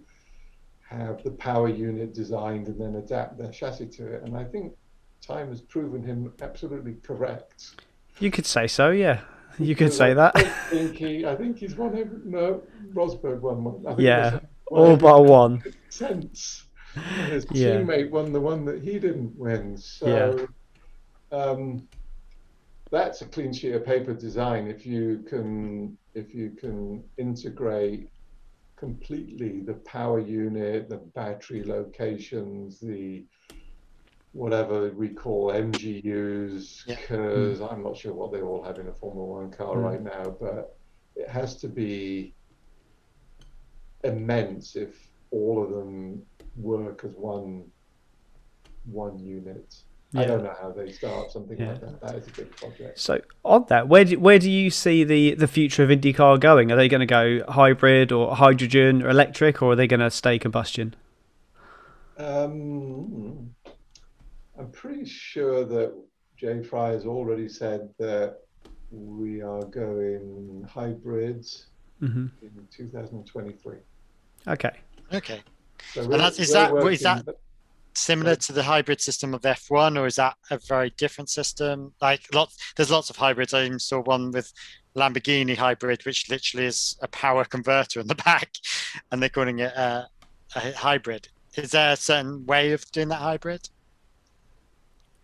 have the power unit designed and then adapt their chassis to it. And I think time has proven him absolutely correct. You could say so, yeah. You could say I that. think he, I think he's won every. No, Rosberg won one. Yeah, All but one. sense. His Yeah. teammate won the one that he didn't win. So um, that's a clean sheet of paper design. If you can, if you can integrate completely the power unit, the battery locations, the whatever we call MGUs, Yeah. because I'm not sure what they all have in a Formula One car Mm. right now, but it has to be immense if all of them work as one one unit. I don't know how they start something Yeah. like that. That is a big project. So on that, where do where do you see the the future of IndyCar going? Are they going to go hybrid or hydrogen or electric, or are they going to stay combustion? Um, I'm pretty sure that Jay Frye has already said that we are going hybrids hmm in 2023. Okay. Okay. So And that's- is that- what is working- that- Similar to the hybrid system of F1, or is that a very different system? Like lots, there's lots of hybrids. I even saw one with Lamborghini hybrid, which literally is a power converter in the (laughs) back, and they're calling it a, a hybrid. Is there a certain way of doing that hybrid?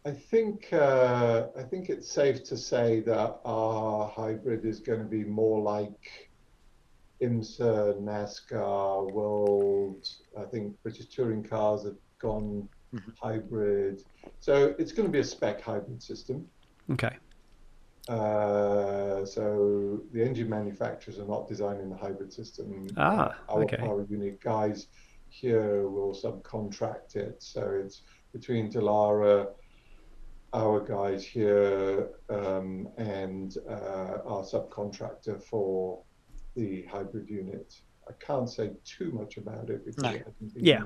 I think uh, I think it's safe to say that our hybrid is going to be more like IMSA, NASCAR, World. I think British touring cars have gone Mhm. hybrid, so it's going to be a spec hybrid system. Okay. Uh, so the engine manufacturers are not designing the hybrid system. Ah, our okay. power unit guys here will subcontract it. So it's between Dallara, our guys here, um, and uh, our subcontractor for the hybrid unit. I can't say too much about it because No. it hasn't been, Yeah.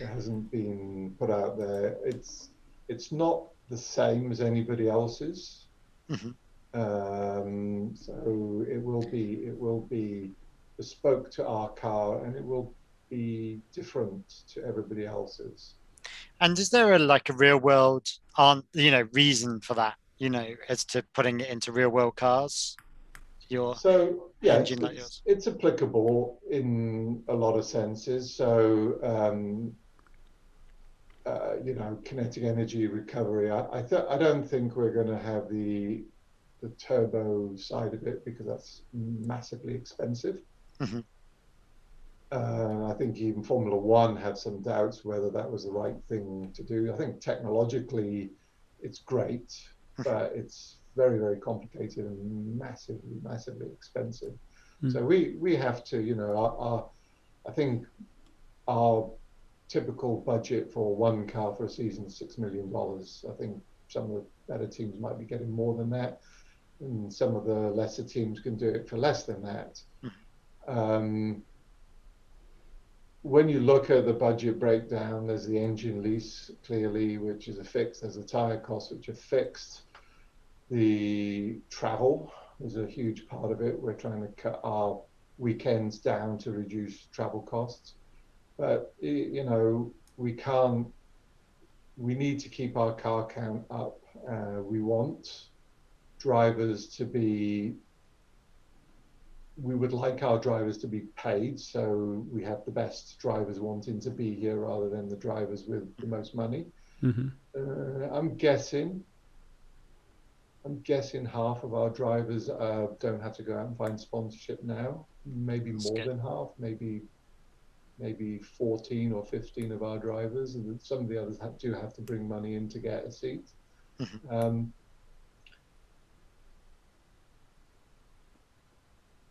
it hasn't been put out there. It's it's not the same as anybody else's. Mhm. Um, so it will be it will be bespoke to our car and it will be different to everybody else's. And is there a like a real world on you know reason for that? You know, as to putting it into real world cars. Your So yeah, it's, like it's, it's applicable in a lot of senses. So um, uh, you know, kinetic energy recovery. I I, th- I don't think we're going to have the the turbo side of it because that's massively expensive. Mhm. Uh, I think even Formula One had some doubts whether that was the right thing to do. I think technologically, it's great, but it's very, very complicated and massively, massively expensive. Mm. So we we have to, you know, our, our I think our typical budget for one car for a season is six million dollars. I think some of the better teams might be getting more than that, and some of the lesser teams can do it for less than that. Um, when you look at the budget breakdown, there's the engine lease clearly, which is a fixed. There's the tire costs, which are fixed. The travel is a huge part of it. We're trying to cut our weekends down to reduce travel costs. But you know, we can't. We need to keep our car count up. Uh, we want drivers to be. We would like our drivers to be paid, so we have the best drivers wanting to be here rather than the drivers with the most money. hmm Uh, I'm guessing. I'm guessing half of our drivers uh, don't have to go out and find sponsorship now. Maybe That's more good. than half. Maybe, maybe 14 or 15 of our drivers, and some of the others have, do have to bring money in to get a seat. Mhm. Um,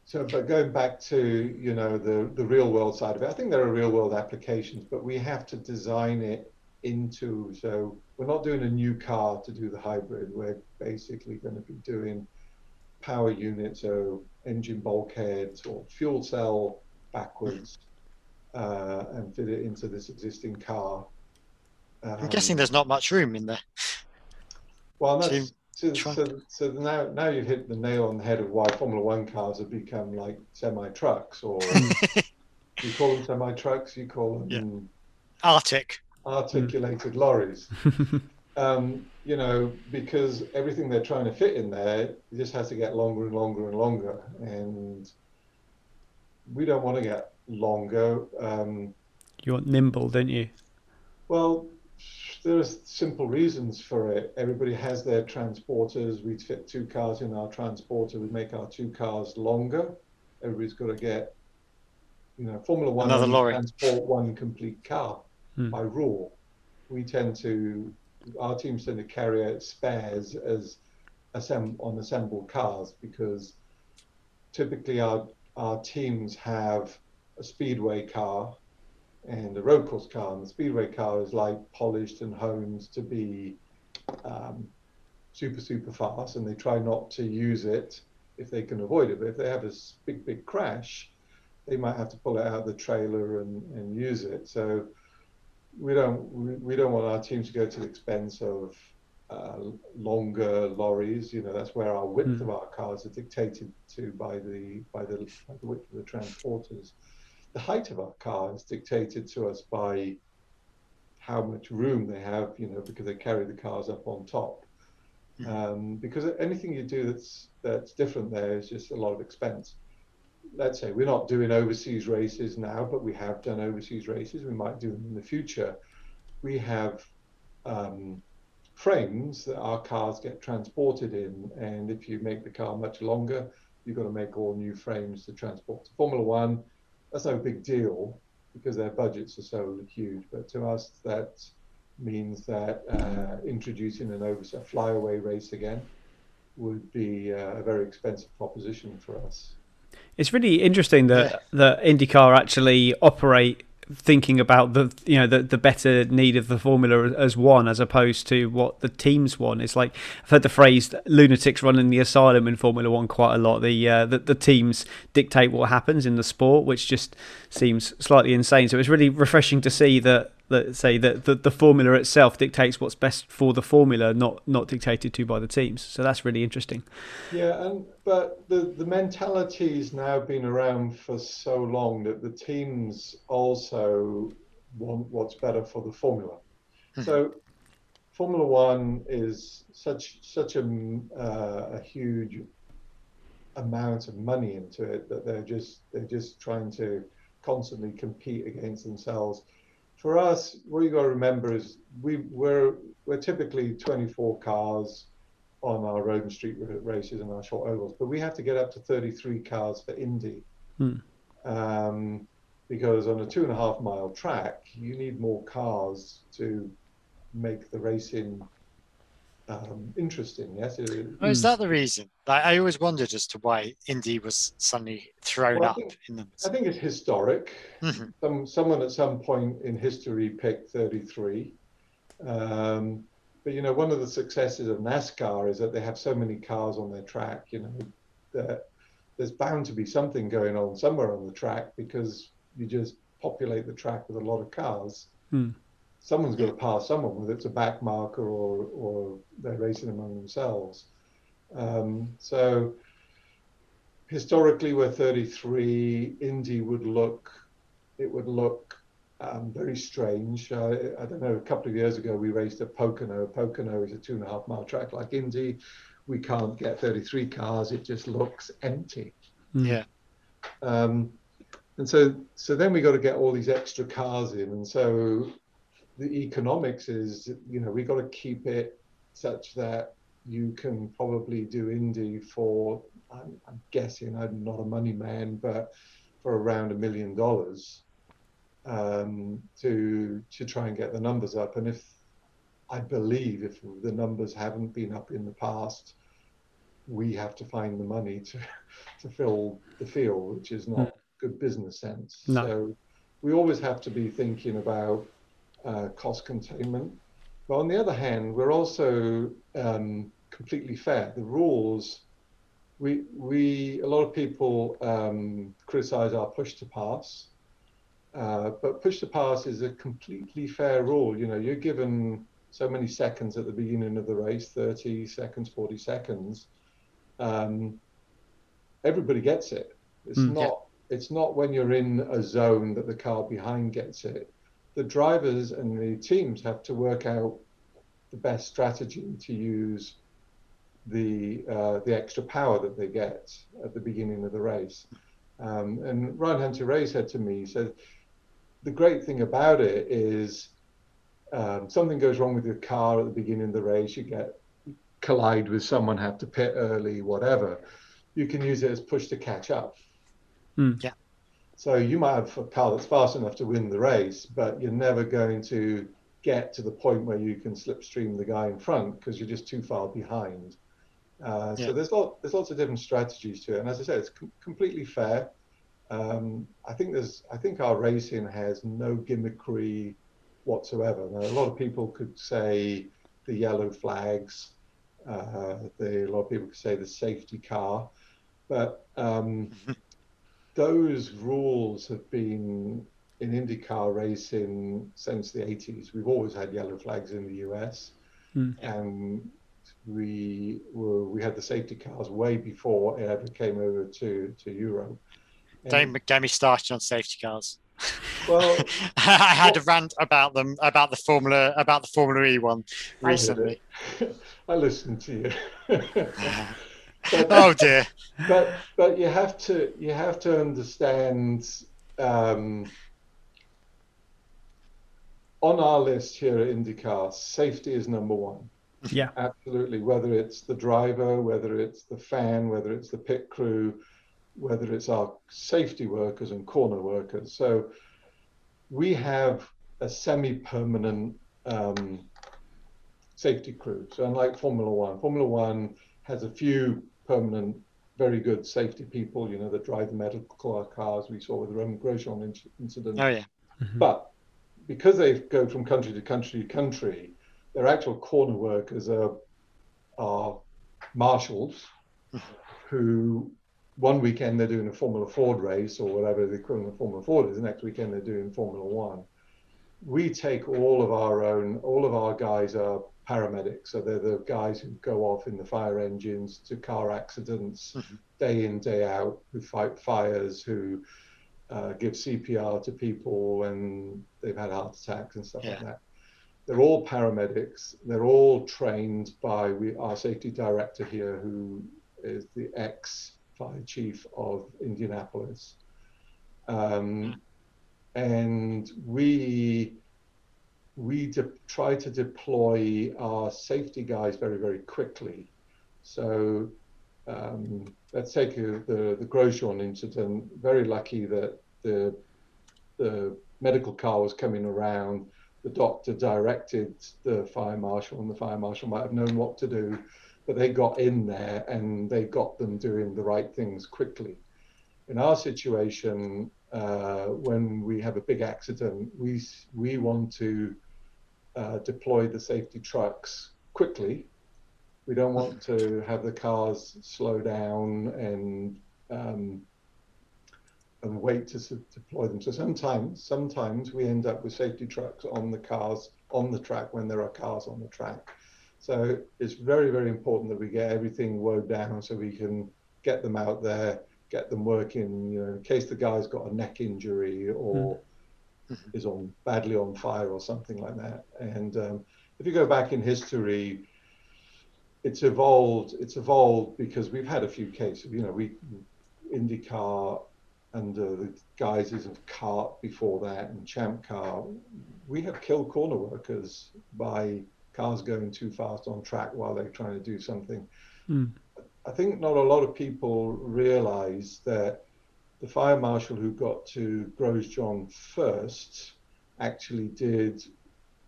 so, but going back to you know the the real world side of it, I think there are real world applications, but we have to design it into so we're not doing a new car to do the hybrid. We're basically going to be doing power units, so engine bulkheads or fuel cell backwards, uh, and fit it into this existing car. I'm guessing Um, there's not much room in there. well, that's So, so, so now, now you've hit the nail on the head of why Formula One cars have become like semi trucks, or (laughs) you call them semi trucks, you call them yeah. Arctic, articulated lorries. (laughs) um, you know, because everything they're trying to fit in there just has to get longer and longer and longer, and we don't want to get longer. Um, you want nimble, don't you? Well, there's simple reasons for it. Everybody has their transporters. We fit two cars in our transporter. We make our two cars longer. Everybody's got to get, you know, Formula One Another lorry. transport one complete car Hmm. by rule. We tend to, our teams tend to carry out spares as assemb- on assembled cars because typically our our teams have a speedway car and the road course car, and the speedway car is like polished and honed to be um, super super fast, and they try not to use it if they can avoid it. But if they have a big big crash, they might have to pull it out of the trailer and, and use it. So we don't we, we don't want our teams to go to the expense of uh, longer lorries. You know that's where our width Mm. of our cars are dictated to by the by the, by the width of the transporters the height of our car is dictated to us by how much room they have, you know, because they carry the cars up on top. Um, because anything you do that's that's different there is just a lot of expense. Let's say we're not doing overseas races now, but we have done overseas races. We might do them in the future. We have um, frames that our cars get transported in, and if you make the car much longer, you've got to make all new frames to transport. To Formula One, that's no big deal because their budgets are so huge. But to us, that means that uh, introducing an over a flyaway race again would be uh, a very expensive proposition for us. It's really interesting that that IndyCar actually operate thinking about the you know the the better need of the formula as one as opposed to what the teams want. It's like I've heard the phrase "lunatics running the asylum" in Formula One quite a lot. The uh, the, the teams dictate what happens in the sport, which just seems slightly insane. So it's really refreshing to see that that say that the, the formula itself dictates what's best for the formula, not not dictated to by the teams. So that's really interesting. Yeah, and but the the mentality's now been around for so long that the teams also want what's better for the formula. so Formula One is such such a uh, a huge amount of money into it that they're just they're just trying to constantly compete against themselves. For us, what you got to remember is we we're we're typically 24 cars on our road and street races and our short ovals, but we have to get up to 33 cars for Indy. Hmm. Um, because on a two and a half mile track, you need more cars to make the racing um, interesting. Yes. It- Oh, is that the reason? Like, I always wondered as to why Indy was suddenly thrown Well, I up think- in the... I think it's historic. Mhm. Some someone at some point in history picked 33. Um, but you know, one of the successes of NASCAR is that they have so many cars on their track. You know, that there's bound to be something going on somewhere on the track because you just populate the track with a lot of cars. Hmm. Someone's got to pass someone, whether it's a back marker or or they're racing among themselves. Um, so historically, we're 33. Indy would look, it would look um, very strange. Uh, I don't know. A couple of years ago, we raced at Pocono. Pocono is a two and a half mile track like Indy. We can't get 33 cars. It just looks empty. Yeah. Um, and so, so then we got to get all these extra cars in, and so the economics is, you know, we got to keep it such that you can probably do Indy for, I'm, I'm guessing, I'm not a money man, but for around a million dollars um, to to try and get the numbers up. And if I believe if the numbers haven't been up in the past, we have to find the money to (laughs) to fill the field, which is not good business sense. No. So we always have to be thinking about uh, cost containment. But on the other hand, we're also um, completely fair. The rules, we we a lot of people um, criticize our push to pass, uh, but push to pass is a completely fair rule. You know, you're given so many seconds at the beginning of the race 30 seconds 40 seconds um, everybody gets it it's Mm. not it's not when you're in a zone that the car behind gets it the drivers and the teams have to work out the best strategy to use the uh, the extra power that they get at the beginning of the race. Um, and Ryan Hunter-Reay said to me, he said, the great thing about it is um, something goes wrong with your car at the beginning of the race, you get collide with someone, have to pit early, whatever. You can use it as push to catch up. Hmm. Yeah. So you might have a car that's fast enough to win the race, but you're never going to get to the point where you can slipstream the guy in front because you're just too far behind. Uh, Yeah. So there's lot, there's lots of different strategies to it, and as I said, it's com- completely fair. Um, I think there's I think our racing has no gimmickry whatsoever. Now, a lot of people could say the yellow flags, uh, the, a lot of people could say the safety car, but um, those rules have been in IndyCar racing since the 80s. We've always had yellow flags in the US, Hmm. and we were we had the safety cars way before it ever came over to to Europe. And- Don't get me started on safety cars. well, (laughs) I had a rant about them about the Formula about the Formula E one recently. it. (laughs) I listened to you. But, oh dear. but but you have to you have to understand um, on our list here at IndyCar, safety is number one. Yeah. Absolutely. Whether it's the driver, whether it's the fan, whether it's the pit crew, whether it's our safety workers and corner workers. So we have a semi-permanent um, safety crew. So unlike Formula One, Formula One has a few permanent, very good safety people. You know that drive the medical cars. We saw with the Romain Grosjean inc- incident. Oh yeah. Mm-hmm. But because they go from country to country to country, their actual corner workers are are marshals (laughs) who one weekend they're doing a Formula Ford race or whatever the equivalent of Formula Ford is, the next weekend they're doing Formula One. We take all of our own, all of our guys are paramedics, so they're the guys who go off in the fire engines to car accidents day in, day out, who fight fires, who uh, give CPR to people when they've had heart attacks and stuff like that. They're all paramedics. They're all trained by we, our safety director here, who is the ex fire chief of Indianapolis. Um, and we we de- try to deploy our safety guys very very quickly. So um, let's take uh, the the Grosjean incident. Very lucky that the the medical car was coming around. The doctor directed the fire marshal, and the fire marshal might have known what to do, but they got in there and they got them doing the right things quickly. In our situation, uh, when we have a big accident, we we want to uh, deploy the safety trucks quickly. We don't want to have the cars slow down and um, and wait to deploy them. So sometimes, sometimes we end up with safety trucks on the cars on the track when there are cars on the track. So it's very, very important that we get everything woed down so we can get them out there, get them working. You know, in case the guy's got a neck injury or is on badly on fire or something like that. And um, if you go back in history, it's evolved. It's evolved because we've had a few cases. You know, we IndyCar under the guises of CART before that and Champ Car, we have killed corner workers by cars going too fast on track while they're trying to do something. Mm. I think not a lot of people realize that the fire marshal who got to Grosjean first actually did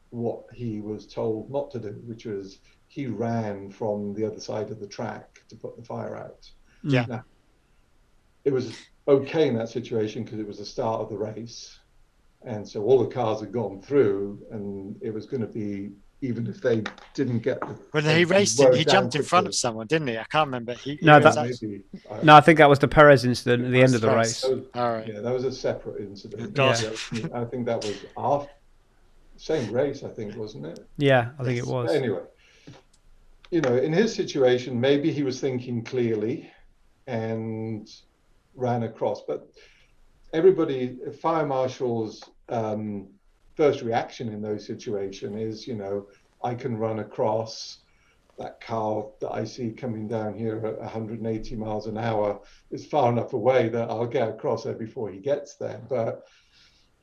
what he was told not to do, which was he ran from the other side of the track to put the fire out. Yeah. Now, it was okay in that situation because it was the start of the race. And so all the cars had gone through, and it was going to be, even if they didn't get the. When he raced it, he jumped in front of someone, didn't he? I can't remember. He, he No, was that- out- Maybe. I- No, I think that was the Perez incident at the end of the That's race. that was- All right. Yeah, that was a separate incident. God. Yeah, I think that was after. same race, I think, wasn't it? Yeah, I think it was. Anyway, you know, in his situation, maybe he was thinking clearly and ran across. But everybody, fire marshals, um, first reaction in those situations is, you know, I can run across that car that I see coming down here at 180 miles an hour is far enough away that I'll get across there before he gets there. But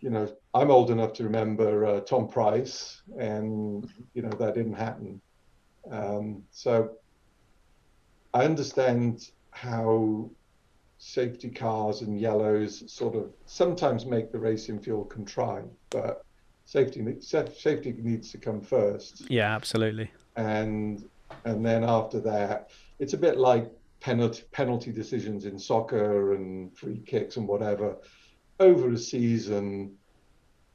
you know, I'm old enough to remember uh, Tom Pryce, and you know that didn't happen. Um, so I understand how safety cars and yellows sort of sometimes make the racing feel contrived, but safety safety needs to come first. Yeah, absolutely. And and then after that, it's a bit like penalty penalty decisions in soccer and free kicks and whatever. Over a season,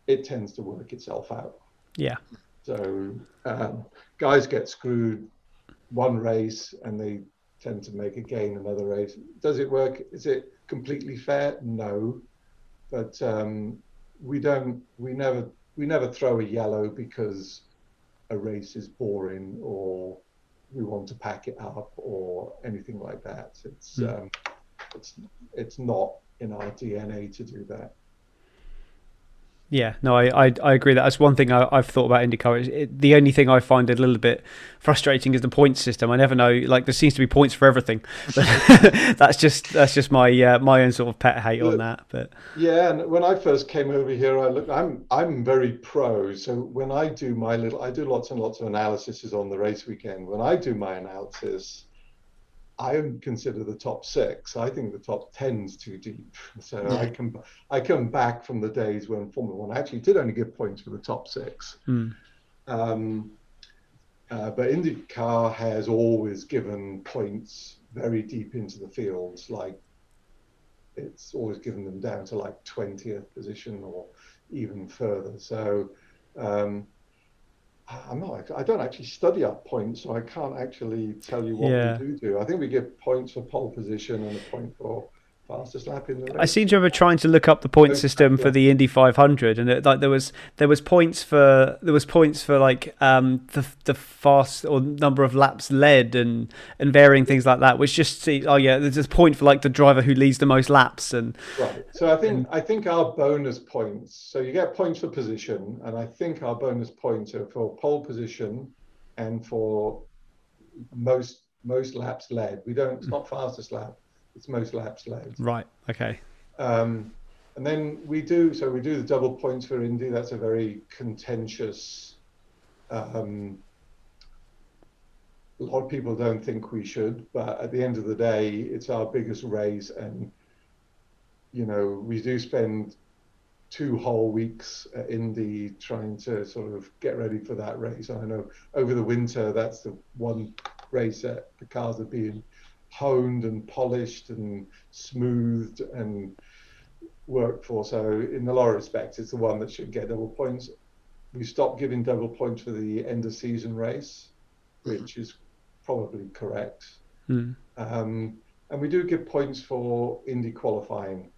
it tends to work itself out. Yeah. So um, guys get screwed one race and they tend to make a gain another race. Does it work? Is it completely fair? No, but um, we don't. We never. We never throw a yellow because a race is boring or we want to pack it up or anything like that. It's mm. um, it's it's not in our DNA to do that. Yeah, no, I, I, I agree. That that's one thing I, have thought about IndyCar. Is it, the only thing I find a little bit frustrating is the point system. I never know. Like there seems to be points for everything. (laughs) that's just that's just my uh, my own sort of pet hate on that. But yeah, and when I first came over here, I look. I'm I'm very pro. So when I do my little, I do lots and lots of analyses on the race weekend. When I do my analysis, I don't consider the top six. I think the top ten's too deep. (laughs) So yeah. I come I come back from the days when Formula One actually did only give points for the top six. Mm. Um, uh, but IndyCar has always given points very deep into the fields, like it's always given them down to like 20th position or even further. So um, I'm not. I don't actually study up points, so I can't actually tell you what yeah. we do do. I think we give points for pole position and a point for fastest lap in the race. I seem to remember trying to look up the point system for the Indy 500, and it, like there was there was points for there was points for like um, the the fast or number of laps led and and varying things like that, which just see oh yeah, there's a point for like the driver who leads the most laps and right. So I think I think our bonus points. So you get points for position, and I think our bonus points are for pole position and for most most laps led. We don't. It's not fastest lap it's most laps led. Right. Okay. Um, and then we do so we do the double points for Indy. That's a very contentious. Um, a lot of people don't think we should, but at the end of the day, it's our biggest race, and you know we do spend two whole weeks at Indy trying to sort of get ready for that race. And I know over the winter that's the one race that the cars are being honed and polished and smoothed and worked for. So in a lot of respects, it's the one that should get double points. We stopped giving double points for the end of season race, which is probably correct. Mm. Um, and we do give points for Indy qualifying.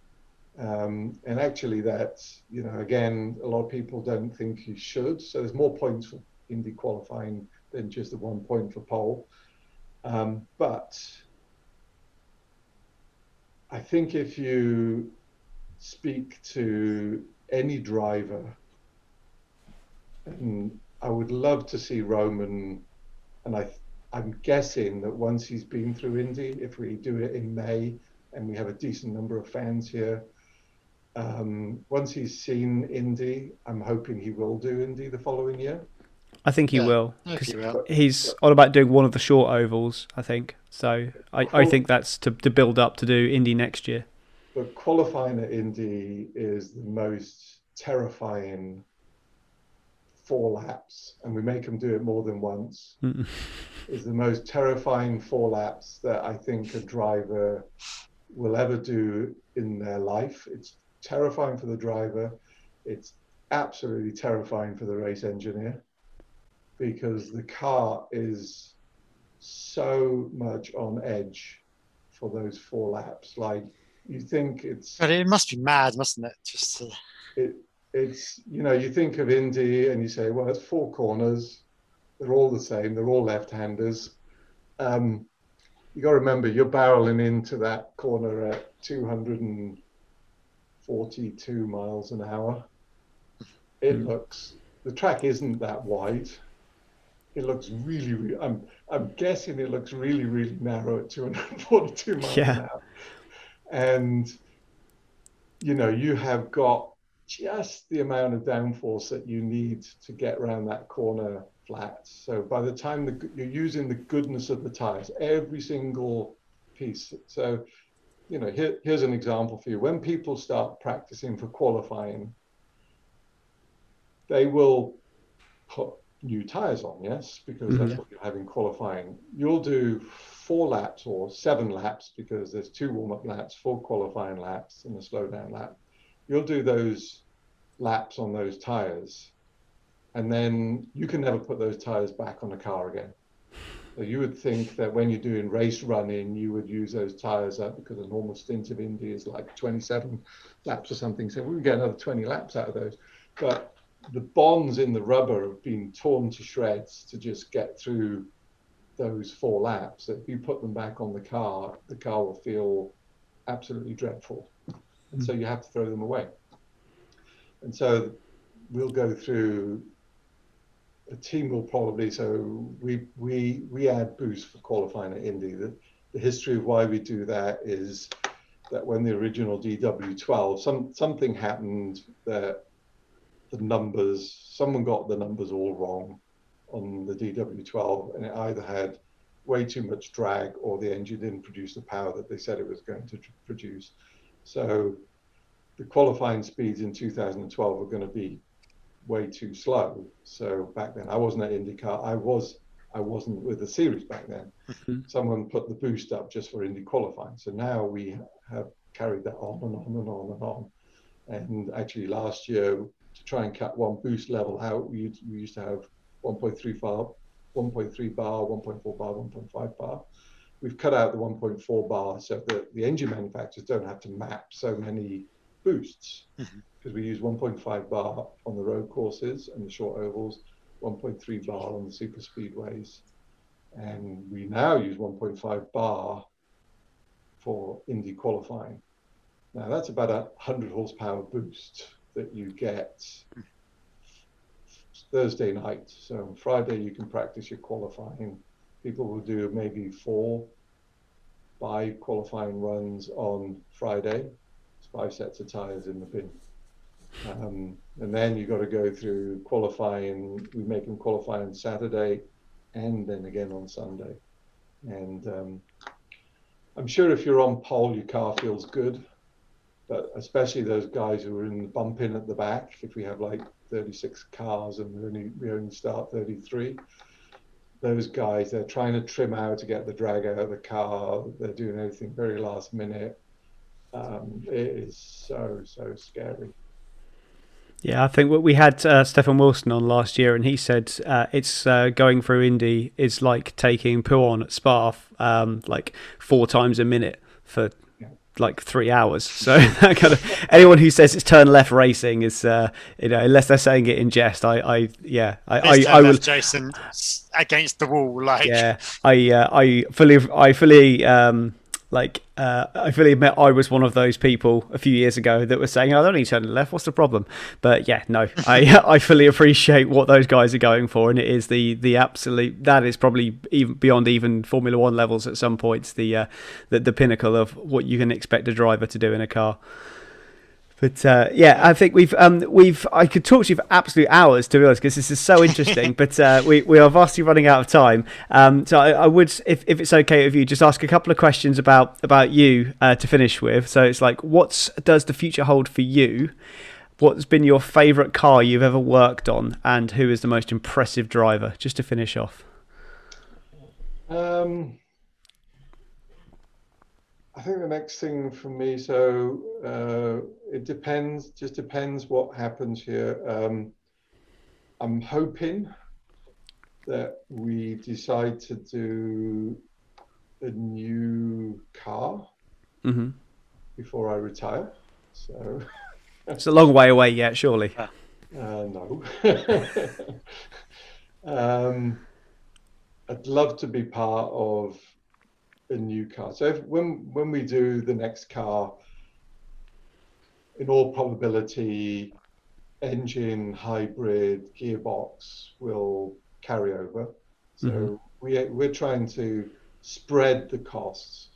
Um, and actually, that's, you know, again, a lot of people don't think you should. So there's more points for Indy qualifying than just the one point for pole. Um, but I think if you speak to any driver, and I would love to see Romain, and I, I'm guessing that once he's been through Indy, if we do it in May and we have a decent number of fans here, um, once he's seen Indy, I'm hoping he will do Indy the following year. I think he yeah, will. He will. He's all about doing one of the short ovals, I think. So I, I think that's to, to build up to do Indy next year. But qualifying at Indy is the most terrifying four laps, and we make them do it more than once. is (laughs) the most terrifying four laps that I think a driver will ever do in their life. It's terrifying for the driver. It's absolutely terrifying for the race engineer because the car is so much on edge for those four laps. Like you think it's. But it must be mad, mustn't it? Just to... it it's you know you think of Indy and you say, well, it's four corners. They're all the same. They're all left-handers. Um, you got to remember you're barreling into that corner at 242 miles an hour. It mm. looks the track isn't that wide. It looks really, really. I'm I'm guessing it looks really, really narrow at 242 miles yeah. an hour. And you know you have got just the amount of downforce that you need to get around that corner flat. So by the time the, you're using the goodness of the tires, every single piece. So, you know, here, here's an example for you. When people start practicing for qualifying, they will put new tires on, yes, because mm-hmm. that's what you're having qualifying. You'll do four laps or seven laps because there's two warm-up laps, four qualifying laps, and a slowdown lap. You'll do those laps on those tires and then you can never put those tires back on the car again. So you would think that when you're doing race running, you would use those tires up because a normal stint of Indy is like 27 laps or something. So we would get another 20 laps out of those. But the bonds in the rubber have been torn to shreds to just get through those four laps. If you put them back on the car, the car will feel absolutely dreadful. And so mm. you have to throw them away. And so we'll go through a team will probably so we we we add boost for qualifying at Indy. The, the history of why we do that is that when the original DW12, some something happened that the numbers, someone got the numbers all wrong on the DW12, and it either had way too much drag or the engine didn't produce the power that they said it was going to produce. So the qualifying speeds in 2012 are going to be way too slow. So back then, I wasn't at IndyCar. I was I wasn't with the series back then. Mm-hmm. Someone put the boost up just for Indy qualifying. So now we have carried that on and on and on and on. And actually, last year to try and cut one boost level out, we used, we used to have 1.3 bar, 1.3 bar, 1.4 bar, 1.5 bar. We've cut out the 1.4 bar so that the engine manufacturers don't have to map so many boosts. Mm-hmm because we use 1.5 bar on the road courses and the short ovals, 1.3 bar on the super speedways, and we now use 1.5 bar for Indy qualifying. Now that's about a 100 horsepower boost that you get Thursday night. So Friday you can practice your qualifying. People will do maybe four, five qualifying runs on Friday. It's five sets of tires in the bin. Um, and then you've got to go through qualifying. We make them qualify on Saturday and then again on Sunday. And um, I'm sure if you're on pole, your car feels good. But especially those guys who are in the bump in at the back, if we have like 36 cars and we only, we only start 33, those guys, they're trying to trim out to get the drag out of the car. They're doing everything very last minute. Um, it is so, so scary. Yeah, I think what we had uh, Stefan Wilson on last year, and he said uh, it's uh, going through Indy is like taking Pouhon at Spa, um, like four times a minute for like three hours. (laughs) So that (laughs) kind of anyone who says it's turn left racing is, uh, you know, unless they're saying it in jest, I, I yeah, I, I, I, will. Jason against the wall, like yeah, I, uh, I fully, I fully. Um, like, uh, I fully admit I was one of those people a few years ago that was saying, "I don't need to turn left. What's the problem?" But yeah, no, (laughs) I (laughs) I fully appreciate what those guys are going for, and it is the the absolute that is probably even beyond even Formula One levels at some points the uh, the, the pinnacle of what you can expect a driver to do in a car. But uh, yeah, I think we've um, we've I could talk to you for absolute hours to be honest because this is so (laughs) interesting. but uh, we we are vastly running out of time. Um, so I, I, would, if, if it's okay with you, just ask a couple of questions about about you uh, to finish with. So it's like, what does the future hold for you? What's been your favourite car you've ever worked on, and who is the most impressive driver? Just to finish off. Um, I think the next thing for me, so uh, it depends, just depends what happens here. Um, I'm hoping that we decide to do a new car mm-hmm. before I retire. So it's a long way away yet, surely. Uh, no. (laughs) um, I'd love to be part of a new car. So if, when when we do the next car, in all probability, engine, hybrid, gearbox will carry over. So Mhm. we we're trying to spread the costs.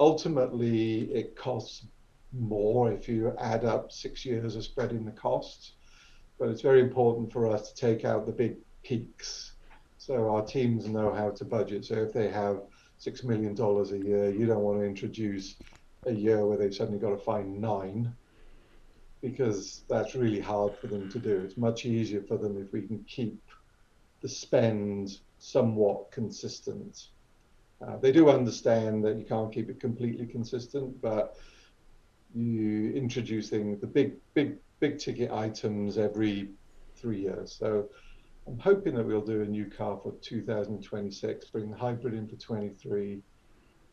Ultimately, it costs more if you add up six years of spreading the costs. But it's very important for us to take out the big peaks. So our teams know how to budget. So if they have six million dollars a year, you don't want to introduce a year where they've suddenly got to find nine because that's really hard for them to do. It's much easier for them if we can keep the spend somewhat consistent. Uh, they do understand that you can't keep it completely consistent, but you introducing the big, big, big ticket items every three years. So I'm hoping that we'll do a new car for 2026, bring the hybrid in for 23,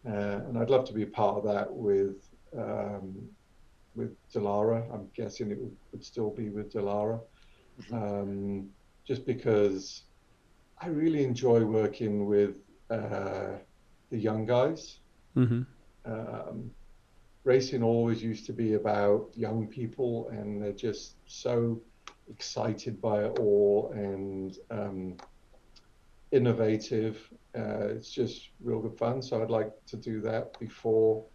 uh, and I'd love to be a part of that with um, with Dallara. I'm guessing it would, would still be with Dallara, um, just because I really enjoy working with uh, the young guys. hmm Um, racing always used to be about young people, and they're just so excited by it all and um, innovative. Uh, it's just real good fun. So I'd like to do that before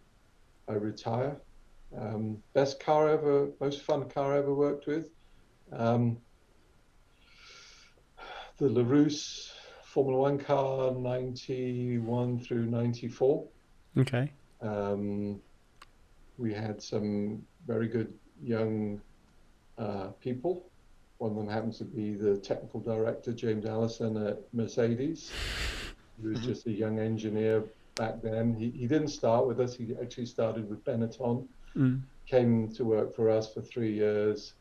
I retire. Um, best car ever, most fun car I ever worked with. Um, the Larrousse Formula One car, 91 through 94. Okay. Um, we had some very good young uh, people. One of them happens to be the technical director, James Allison at Mercedes. He was just a young engineer back then. He, he didn't start with us, he actually started with Benetton. Mm. Came to work for us for three years.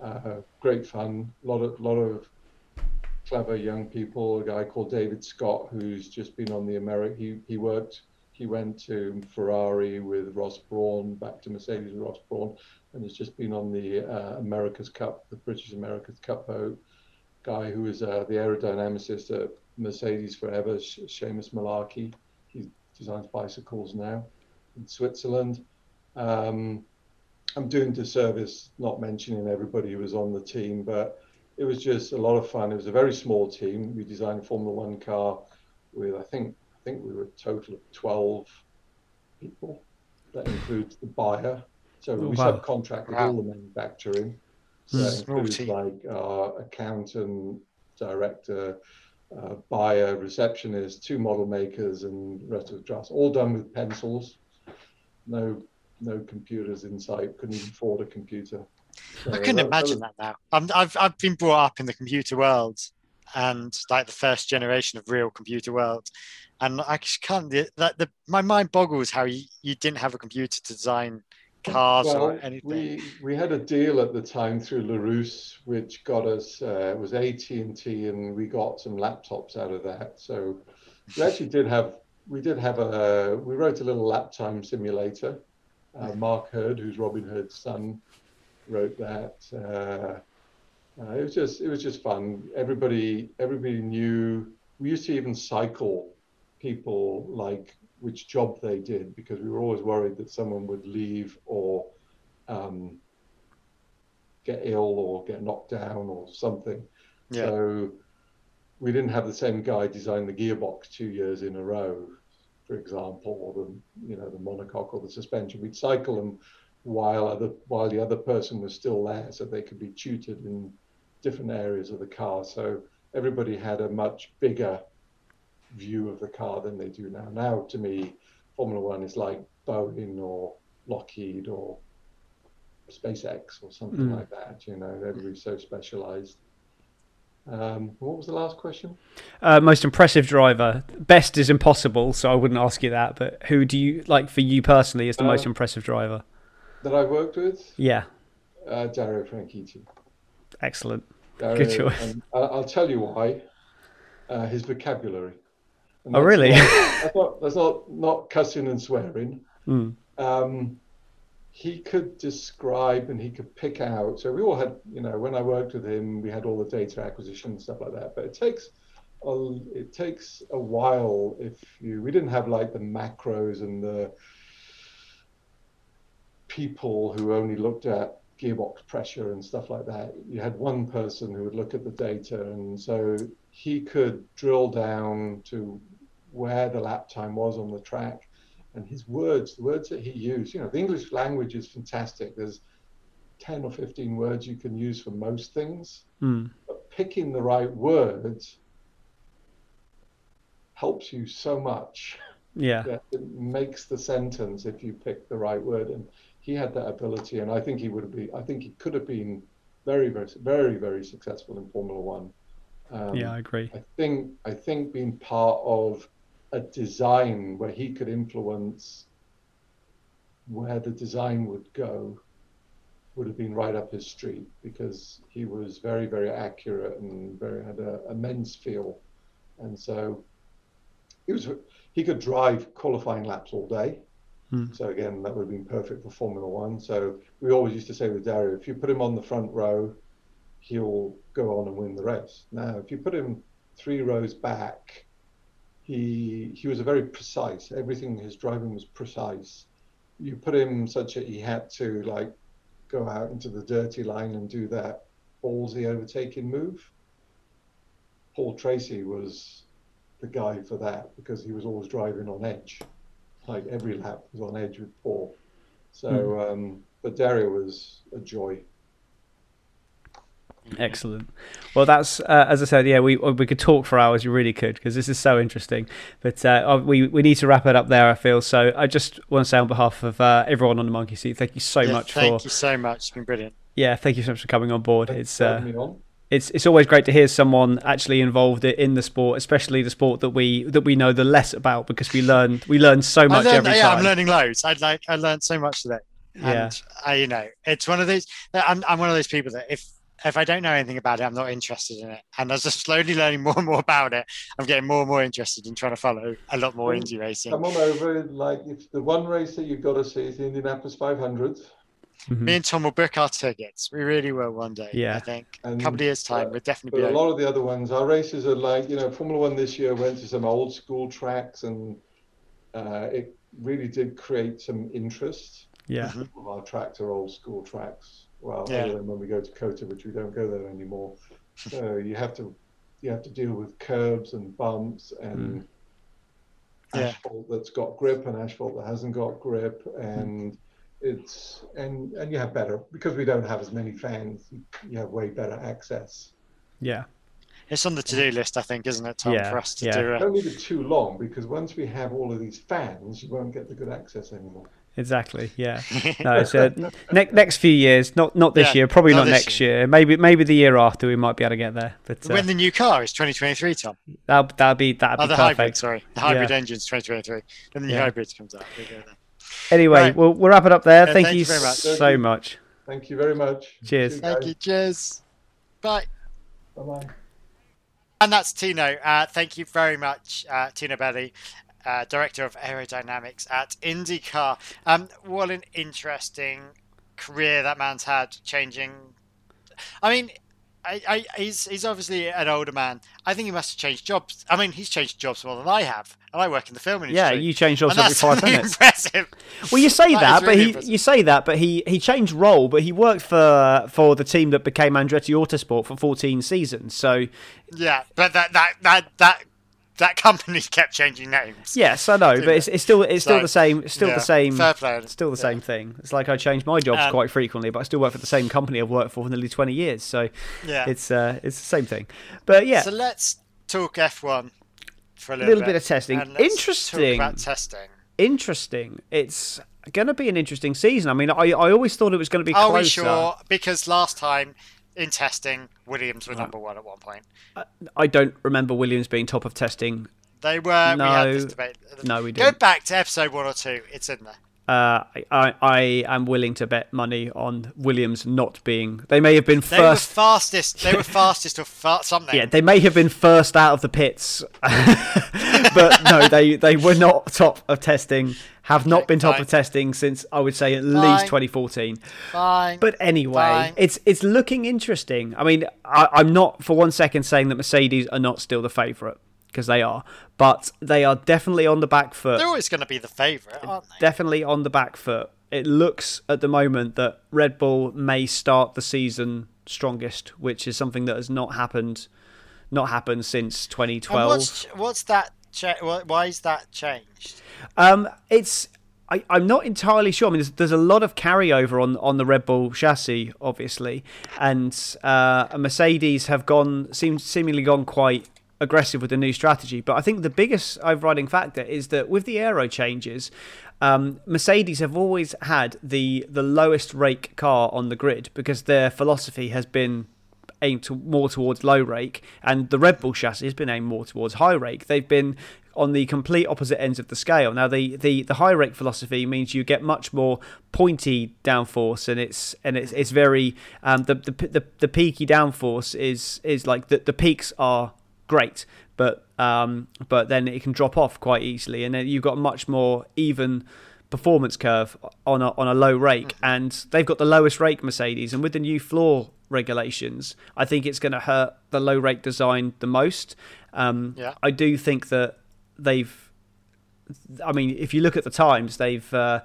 Uh, great fun. A lot of, lot of clever young people. A guy called David Scott, who's just been on the American, he, he worked he went to Ferrari with Ross Brawn, back to Mercedes with Ross Brawn, and has just been on the uh, America's Cup, the British America's Cup boat. Guy who is uh, the aerodynamicist at Mercedes forever, Sh- Seamus Mullarkey. He designs bicycles now in Switzerland. Um, I'm doing disservice not mentioning everybody who was on the team, but it was just a lot of fun. It was a very small team. We designed a Formula One car with, I think, I think we were a total of 12 people. That includes the buyer. So Oh, we wow. subcontracted Wow. all the manufacturing. So Hmm. includes like our accountant, director, uh, buyer, receptionist, two model makers, and rest of the trust. All done with pencils. No, no computers in sight. Couldn't even afford a computer. So I couldn't that- that imagine was- that now. I'm, I've I've been brought up in the computer world, and like the first generation of real computer world, and I just can't. the- That the my mind boggles how you, you didn't have a computer to design cars or Well, anything. we we had a deal at the time through Larrousse, which got us uh, it was AT and T, and we got some laptops out of that. So we actually did have we did have a we wrote a little lap time simulator. Uh, Mark Herd, who's Robin Herd's son, wrote that. Uh, uh, it was just it was just fun. Everybody everybody knew. We used to even cycle people like which job they did because we were always worried that someone would leave or um, get ill or get knocked down or something. Yeah. So we didn't have the same guy design the gearbox two years in a row, for example, or the you know the monocoque or the suspension. We'd cycle them while other while the other person was still there, so they could be tutored in different areas of the car. So everybody had a much bigger view of the car than they do now. Now, to me, Formula One is like Boeing or Lockheed or SpaceX or something Mm. like that. You know, everybody's so specialized. Um, what was the last question? Uh, most impressive driver. Best is impossible, so I wouldn't ask you that. But who do you like for you personally is the most Uh, impressive driver? That I've worked with? Yeah, Uh, Dario Franchitti. excellent. Dario, Good choice. I- I'll tell you why. Uh, his vocabulary. And Oh, really? Not, (laughs) that's not, that's not, not cussing and swearing. Mm. Um, he could describe and he could pick out. So we all had, you know, when I worked with him, we had all the data acquisition and stuff like that. But it takes a, it takes a while if you. We didn't have like the macros and the people who only looked at gearbox pressure and stuff like that. You had one person who would look at the data, and so he could drill down to where the lap time was on the track and his words, the words that he used. You know, the English language is fantastic. There's 10 or 15 words you can use for most things, Mm. but picking the right words helps you so much. Yeah. (laughs) it makes the sentence if you pick the right word. And he had that ability, and I think he would be. I think he could have been very, very, very, very successful in Formula One. Um, Yeah, I agree. I think I think being part of a design where he could influence where the design would go would have been right up his street because he was very very accurate and very had a immense feel. And so he was he could drive qualifying laps all day. Hmm. so again that would have been perfect for formula one. So we always used to say with dario if you put him on the front row he'll go on and win the race. Now if you put him three rows back he he was a very precise everything his driving was precise. You put him such that he had to like go out into the dirty line and do that ballsy overtaking move. Paul tracy was the guy for that because he was always driving on edge. Like every lap was on edge with paul. So um but dario was a joy Excellent. Well, that's uh, as I said. Yeah, we we could talk for hours. You really could because this is so interesting. But uh, we we need to wrap it up there. I feel so. I just want to say on behalf of uh, everyone on the Monkey Seat, thank you so Yeah, much thank for you so much. It's been brilliant. yeah, thank you so much for coming on board. Thanks It's for uh, me on. it's it's always great to hear someone actually involved in the sport, especially the sport that we that we know the less about because we learn we learn so much learned, every yeah, time. I'm learning loads. I like I learned so much today. Yeah. I, you know, it's one of those. I'm I'm one of those people that if if I don't know anything about it, I'm not interested in it. And as I'm slowly learning more and more about it, I'm getting more and more interested in trying to follow a lot more Well, Indy racing. Come on over. Like, if the one race that you've got to see is the Indianapolis 500. Mhm. Me and Tom will book our tickets. We really will one day. Yeah. I think And, a couple of years time, uh, we'll definitely But be. a Over. lot of the other ones, our races are like, you know, Formula One this year went to some old school tracks and uh, it really did create some interest. yeah, Mhm. All Our tracks are old school tracks. Well, Yeah. other than when we go to COTA, which we don't go there anymore. So (laughs) you have to you have to deal with curbs and bumps and hmm. Yeah. asphalt that's got grip and asphalt that hasn't got grip and hmm. it's and and you have better because we don't have as many fans you, you have way better access yeah, It's on the to-do list, I think, isn't it, Tom, Yeah, for us to yeah. do it? don't leave it too long because once we have all of these fans you won't get the good access anymore exactly. Yeah. (laughs) No, it's uh, ne- next few years, not not this Yeah, year, probably not not, next year. Maybe maybe the year after we might be able to get there. But uh, when the new car is 2023, Tom. that that'd be that'd Oh, be the hybrid, perfect. sorry. The hybrid Yeah. engine's 2023. Then the new Yeah. hybrid comes out. We. Anyway, Right. we'll we'll wrap it up there. Yeah, thank, thank you you very much. so Thank you. much. thank you very much Cheers. Thank you. Cheers. Bye. bye-bye And that's Tino. Uh, thank you very much, uh, Tino Belli, uh, Director of Aerodynamics at IndyCar. Um, what an interesting career that man's had, changing. I mean, I, I, he's he's obviously an older man. I think he must have changed jobs. I mean, he's changed jobs more than I have, and I work in the film industry. Yeah, you change jobs every five minutes. impressive. Well, you say That that, is but really he impressive. you say that, but he he changed role, but he worked for for the team that became Andretti Autosport for 14 seasons. So Yeah, but that that that that that (laughs) company kept changing names. yes, I know, but it's, it's still it's still So, the same, still yeah, the same, fair play. still the Yeah. same thing. It's like I change my jobs Um, quite frequently, but I still work for the same company I've worked for for nearly 20 years. So Yeah. it's uh it's the same thing. But yeah, So let's talk F1 for a a little, little bit of testing. and let's Interesting. Talk about testing. interesting. It's going to be an interesting season. I mean, I I always thought it was going to be Are closer. we sure? Because last time in testing, Williams were number one at one point. I don't remember Williams being top of testing They were. we had this No. debate. No, we Go didn't. Go back to episode one or two. It's in there. Uh, I, I am willing to bet money on Williams not being. They may have been first. They were fastest. They were (laughs) fastest or fa- something. yeah, they may have been first out of the pits, (laughs) but no, they they were not top of testing. Have not Okay, been top fine. of testing since I would say at Fine. least 2014. Fine. But anyway, Fine. it's it's looking interesting. I mean, I, I'm not for one second saying that Mercedes are not still the favourite because they are, but they are definitely on the back foot. They're always going to be the favourite, aren't they? Definitely on the back foot. It looks at the moment that Red Bull may start the season strongest, which is something that has not happened, not happened since And 2012. what's what's that? Cha- why is that changed? Um, it's I, I'm not entirely sure. I mean, there's, there's a lot of carryover on on the Red Bull chassis, obviously, and uh, Mercedes have gone seem seemingly gone quite aggressive with the new strategy. But I think the biggest overriding factor is that with the aero changes. Um, Mercedes have always had the the lowest rake car on the grid because their philosophy has been aimed to, more towards low rake, and the Red Bull chassis has been aimed more towards high rake. They've been on the complete opposite ends of the scale. Now, the, the, the high rake philosophy means you get much more pointy downforce, and it's and it's it's very um, the, the the the peaky downforce is is like the the peaks are great, but um, but then it can drop off quite easily, and then you've got a much more even performance curve on a, on a low rake, and they've got the lowest rake Mercedes, and with the new floor regulations, I think it's going to hurt the low rake design the most. Um, Yeah. I do think that they've. I mean, if you look at the times, they've uh,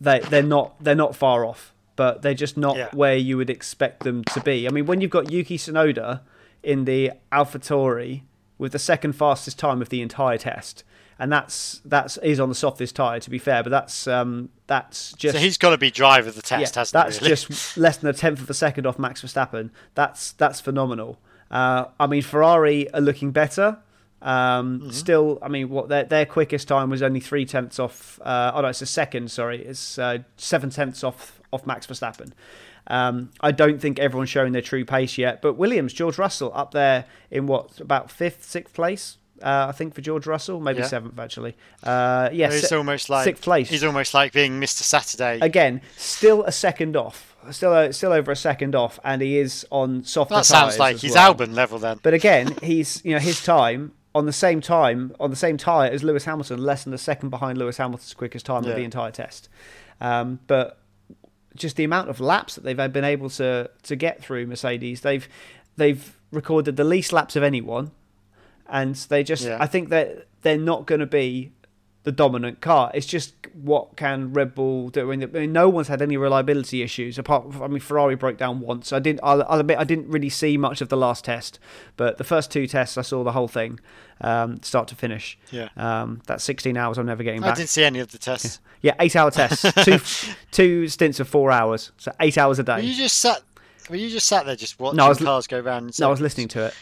they they're not they're not far off, but they're just not Yeah. where you would expect them to be. I mean, when you've got Yuki Tsunoda in the AlphaTauri with the second fastest time of the entire test, and that's that's is on the softest tire to be fair, but that's um that's just so he's got to be driver of the test, yeah, hasn't that's he? really? just less than a tenth of a second off Max Verstappen. That's that's phenomenal. Uh, I mean, Ferrari are looking better. Um, Mm-hmm. Still, I mean, what their their quickest time was only three tenths off. Uh, oh no, it's a second. Sorry, it's uh, seven tenths off off Max Verstappen. Um, I don't think everyone's showing their true pace yet, but Williams, George Russell, up there in what about fifth, sixth place? Uh, I think for George Russell, maybe Yeah. seventh actually. Uh, yes, he's almost like sixth place He's almost like being Mr. Saturday. again, still a second off, still uh, still over a second off, and he is on softer that sounds like he's well. Albon level then. But again, he's you know his time on the same time on the same tyre as Lewis Hamilton, less than a second behind Lewis Hamilton's quickest time Yeah. of the entire test. Um, but just the amount of laps that they've been able to to get through Mercedes, they've they've recorded the least laps of anyone, and they just Yeah. I think that they're not going to be the dominant car. It's just what can Red Bull do? I mean, no one's had any reliability issues apart. From, I mean, Ferrari broke down once. I didn't. I'll, I'll admit I didn't really see much of the last test, but the first two tests I saw the whole thing, um, start to finish. Yeah. Um, that's 16 hours. I'm never getting back. I didn't see any of the tests. Yeah, eight hour tests. (laughs) two two stints of four hours, so eight hours a Were you day. just sat? Were you just sat there just watching I was cars go round? No, I was listening to it.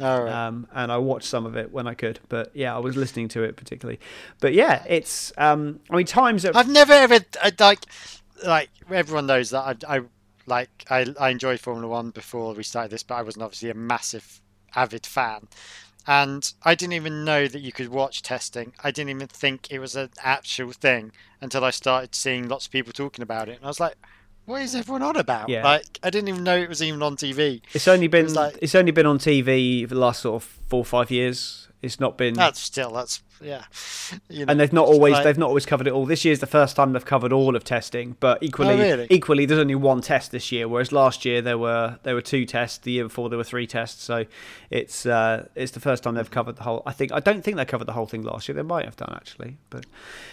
Oh, right. um, and I watched some of it when I could. But yeah, I was listening to it particularly. But yeah, it's. Um, I mean, times are. I've never ever I, like like everyone knows that I, I like I I enjoyed Formula One before we started this, but I wasn't obviously a massive avid fan. And I didn't even know that you could watch testing. I didn't even think it was an actual thing until I started seeing lots of people talking about it. And I was like, what is everyone on about? Yeah. Like, I didn't even know it was even on TV. It's only been was like- it's only been on TV for the last sort of four or five years. It's not been, That's still, that's, yeah. You know, and they've not always like- they've not always covered it all. This year's the first time they've covered all of testing, but equally Oh, really? equally there's only one test this year, whereas last year there were there were two tests. The year before there were three tests. So it's uh, it's the first time they've covered the whole. I think I don't think they covered the whole thing last year. They might have done actually, but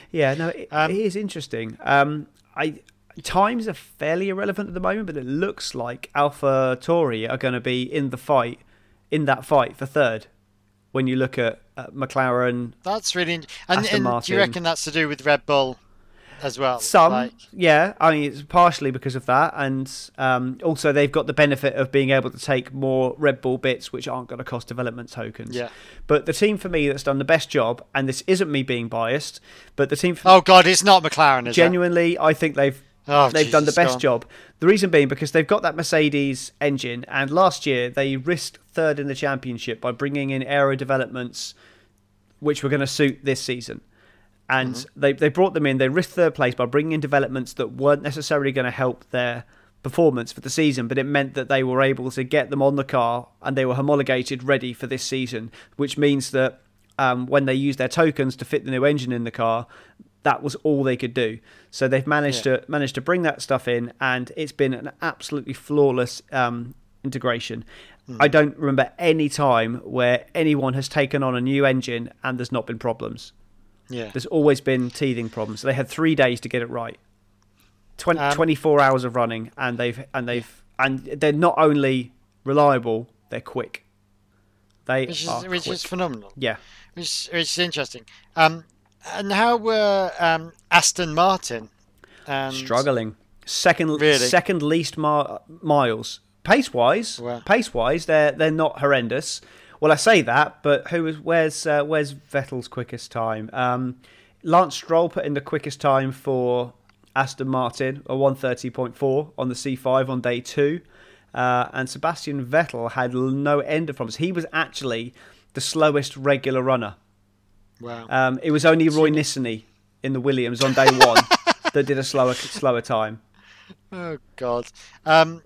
yeah, no, it, Um, it is interesting. Um, I. Times are fairly irrelevant at the moment, but it looks like Alpha Tauri are going to be in the fight, in that fight for third. When you look at, at McLaren, That's really, and, Aston and do you reckon that's to do with Red Bull as well? Some, Like, yeah. I mean, it's partially because of that, and um, also they've got the benefit of being able to take more Red Bull bits, which aren't going to cost development tokens. Yeah. But the team for me that's done the best job, and this isn't me being biased, but the team for oh God, it's not McLaren, is it? genuinely, I think they've Oh, they've done the best on. job. The reason being because they've got that Mercedes engine, and last year they risked third in the championship by bringing in aero developments, which were going to suit this season. And Mm-hmm. they they brought them in. They risked third place by bringing in developments that weren't necessarily going to help their performance for the season, but it meant that they were able to get them on the car and they were homologated ready for this season, which means that um, when they use their tokens to fit the new engine in the car, that was all they could do. So they've managed to managed to bring that stuff in, and it's been an absolutely flawless um, integration. I don't remember any time where anyone has taken on a new engine and there's not been problems. Yeah. There's always been teething problems. They had three days to get it right. 20, Um, 24 hours of running, and they've and they've and they're not only reliable, they're quick. They Which is, which quick. is phenomenal. yeah. Which, which is interesting. Um, and how were um, Aston Martin? And struggling. Second, Really? second least mi- miles pace wise. Wow. Pace wise, they're they're not horrendous. Well, I say that, but who is where's uh, where's Vettel's quickest time? Um, Lance Stroll put in the quickest time for Aston Martin, a one thirty point four on the C five on day two, uh, and Sebastian Vettel had no end of problems. He was actually the slowest regular runner. Wow. Um, it was only Roy Nissany in the Williams on day one (laughs) that did a slower slower time. Oh God. Um,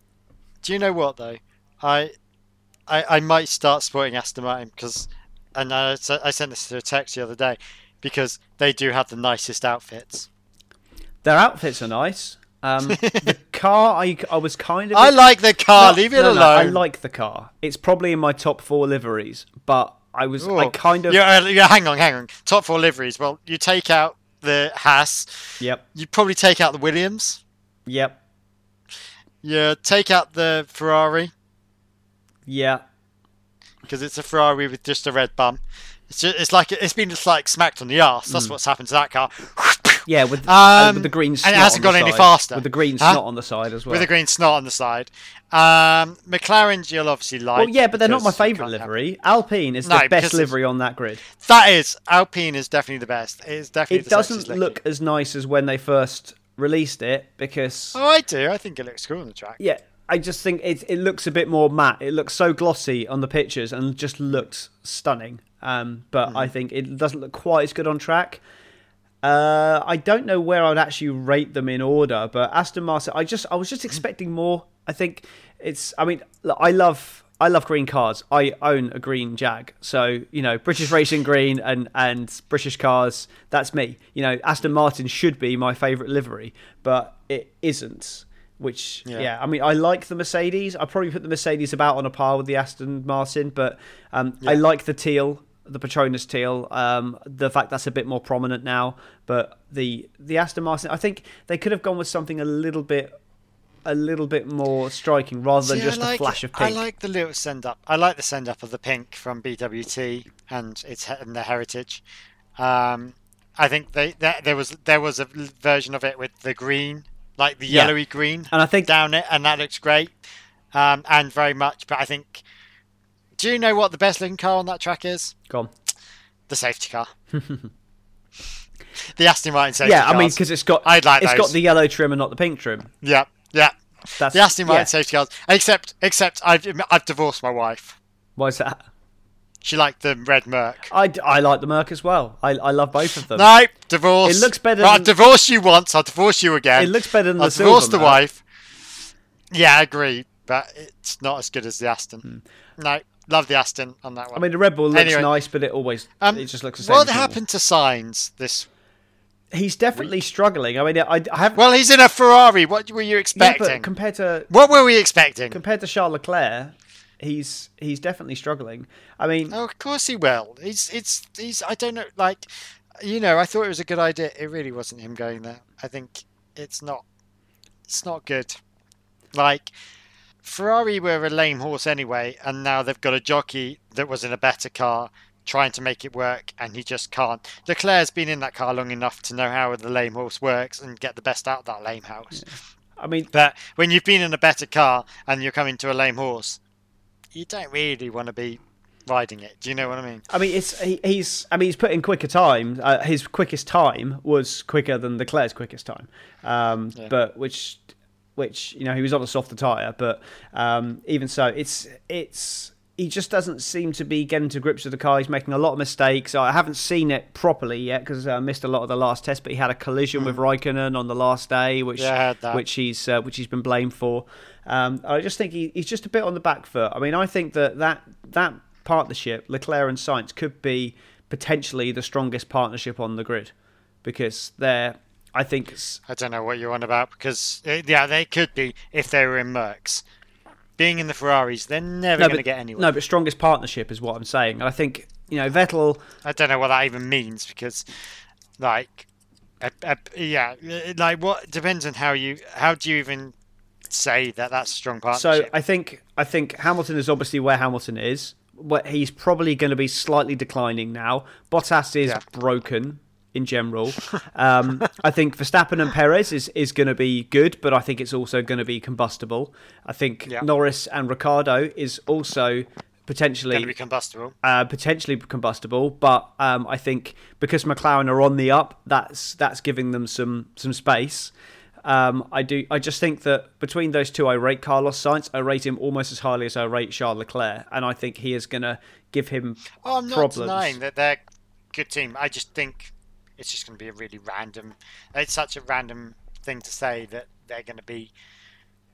do you know what though? I, I, I might start supporting Aston Martin because, and I, I sent this to a text the other day because they do have the nicest outfits. Their outfits are nice. Um, the (laughs) car, I, I was kind of. I like the car. No, leave it no, alone. no, I like the car. It's probably in my top four liveries, but I was. I Oh. kind of. Yeah, uh, yeah, hang on, hang on. Top four liveries. Well, you take out the Haas. Yep. You probably take out the Williams. Yep. You take out the Ferrari Yeah. because it's a Ferrari with just a red bum. It's just, it's like it's been just like smacked on the arse. Mm. That's what's happened to that car. Yeah, with, uh, Um, with the green and it hasn't on gone any side. faster. With the green Huh? snot on the side as well. with the green snot on the side. Um, McLaren's you'll obviously like. well, yeah, but they're not my favourite can't have- livery. Alpine is No, the best livery on that grid. That is Alpine is definitely the best. It is definitely. It doesn't look as nice as when they first released it because Oh, I do. I think it looks cool on the track. Yeah, I just think it it looks a bit more matte. It looks so glossy on the pictures and just looks stunning. Um, but Hmm. I think it doesn't look quite as good on track. Uh, I don't know where I'd actually rate them in order, but Aston Martin. I just I was just expecting more. I think it's. I mean, I love. I love green cars. I own a green Jag, so you know British Racing Green and and British cars. That's me. You know Aston Martin should be my favourite livery, but it isn't. Which Yeah. yeah. I mean I like the Mercedes. I probably put the Mercedes about on a par with the Aston Martin, but um, I like the teal, the Petronas teal. Um, the fact that's a bit more prominent now, but the the Aston Martin, I think they could have gone with something a little bit a little bit more striking rather than just like, a flash of pink. I like the little send up. I like the send up of the pink from BWT and its and the heritage. Um, I think they that, there was there was a version of it with the green, like the Yeah. yellowy green, And I think- down it, and that looks great. Um, and very much, but I think. Do you know what the best looking car on that track is? Go on. The safety car. (laughs) the Aston Martin safety car. Yeah, I mean because it's got I'd like it's those. got the yellow trim and not the pink trim. yeah, yeah. That's The Aston Martin yeah. safety cars. Except, except I've I've divorced my wife. Why is that? She liked the red Merc. I, I like the Merc as well. I, I love both of them. No, divorce. It looks better than- I've divorced you once. I'll divorce you again. It looks better than I'll the divorce the wife. Yeah, I agree, but it's not as good as the Aston. Hmm. No, love the Aston on that one. I mean, the Red Bull looks Anyway. nice, but it always um, it just looks the same. What happened to Sainz? This He's definitely struggling. I mean, I, I have. well, he's in a Ferrari. What were you yeah, expecting? but compared to what were we expecting? compared to Charles Leclerc, he's he's definitely struggling. I mean, Oh, of course he will. He's it's he's I don't know like you know I thought it was a good idea. It really wasn't him going there. I think it's not it's not good. Like Ferrari were a lame horse anyway, and now they've got a jockey that was in a better car trying to make it work, and he just can't. Leclerc's been in that car long enough to know how the lame horse works and get the best out of that lame house. I mean, But when you've been in a better car and you're coming to a lame horse, you don't really want to be riding it. Do you know what I mean? I mean, it's he, he's. I mean, he's put in quicker time. Uh, his quickest time was quicker than Leclerc's quickest time, um, but which, which you know, he was on a softer tire. But um, even so, it's it's he just doesn't seem to be getting to grips with the car. He's making a lot of mistakes. I haven't seen it properly yet because I missed a lot of the last test. But he had a collision with Raikkonen on the last day, which. Yeah, I heard that. which he's uh, which he's been blamed for. Um, I just think he, he's just a bit on the back foot. I mean, I think that that that partnership, Leclerc and Sainz, could be potentially the strongest partnership on the grid because they're. I think I don't know what you're on about because uh, yeah, they could be if they were in Mercs. Being in the Ferraris, they're never no, going to get anywhere. no, but strongest partnership is what I'm saying. And I think you know Vettel. I don't know what that even means because, like, a, a, yeah, uh, like what depends on how you how do you even say that that's a strong partnership. So. I think I think Hamilton is obviously where Hamilton is. What he's probably going to be slightly declining now. Bottas is Yeah. broken in general. Um, I think Verstappen and Perez is, is going to be good, but I think it's also going to be combustible. I think Yeah. Norris and Ricciardo is also potentially going to be combustible. uh, potentially combustible, but um, I think because McLaren are on the up, that's that's giving them some some space. Um, I do. I just think that between those two, I rate Carlos Sainz. I rate him almost as highly as I rate Charles Leclerc, and I think he is going to give him Oh, I'm not problems. denying that they're a good team. I just think it's just going to be a really random. It's such a random thing to say that they're going to be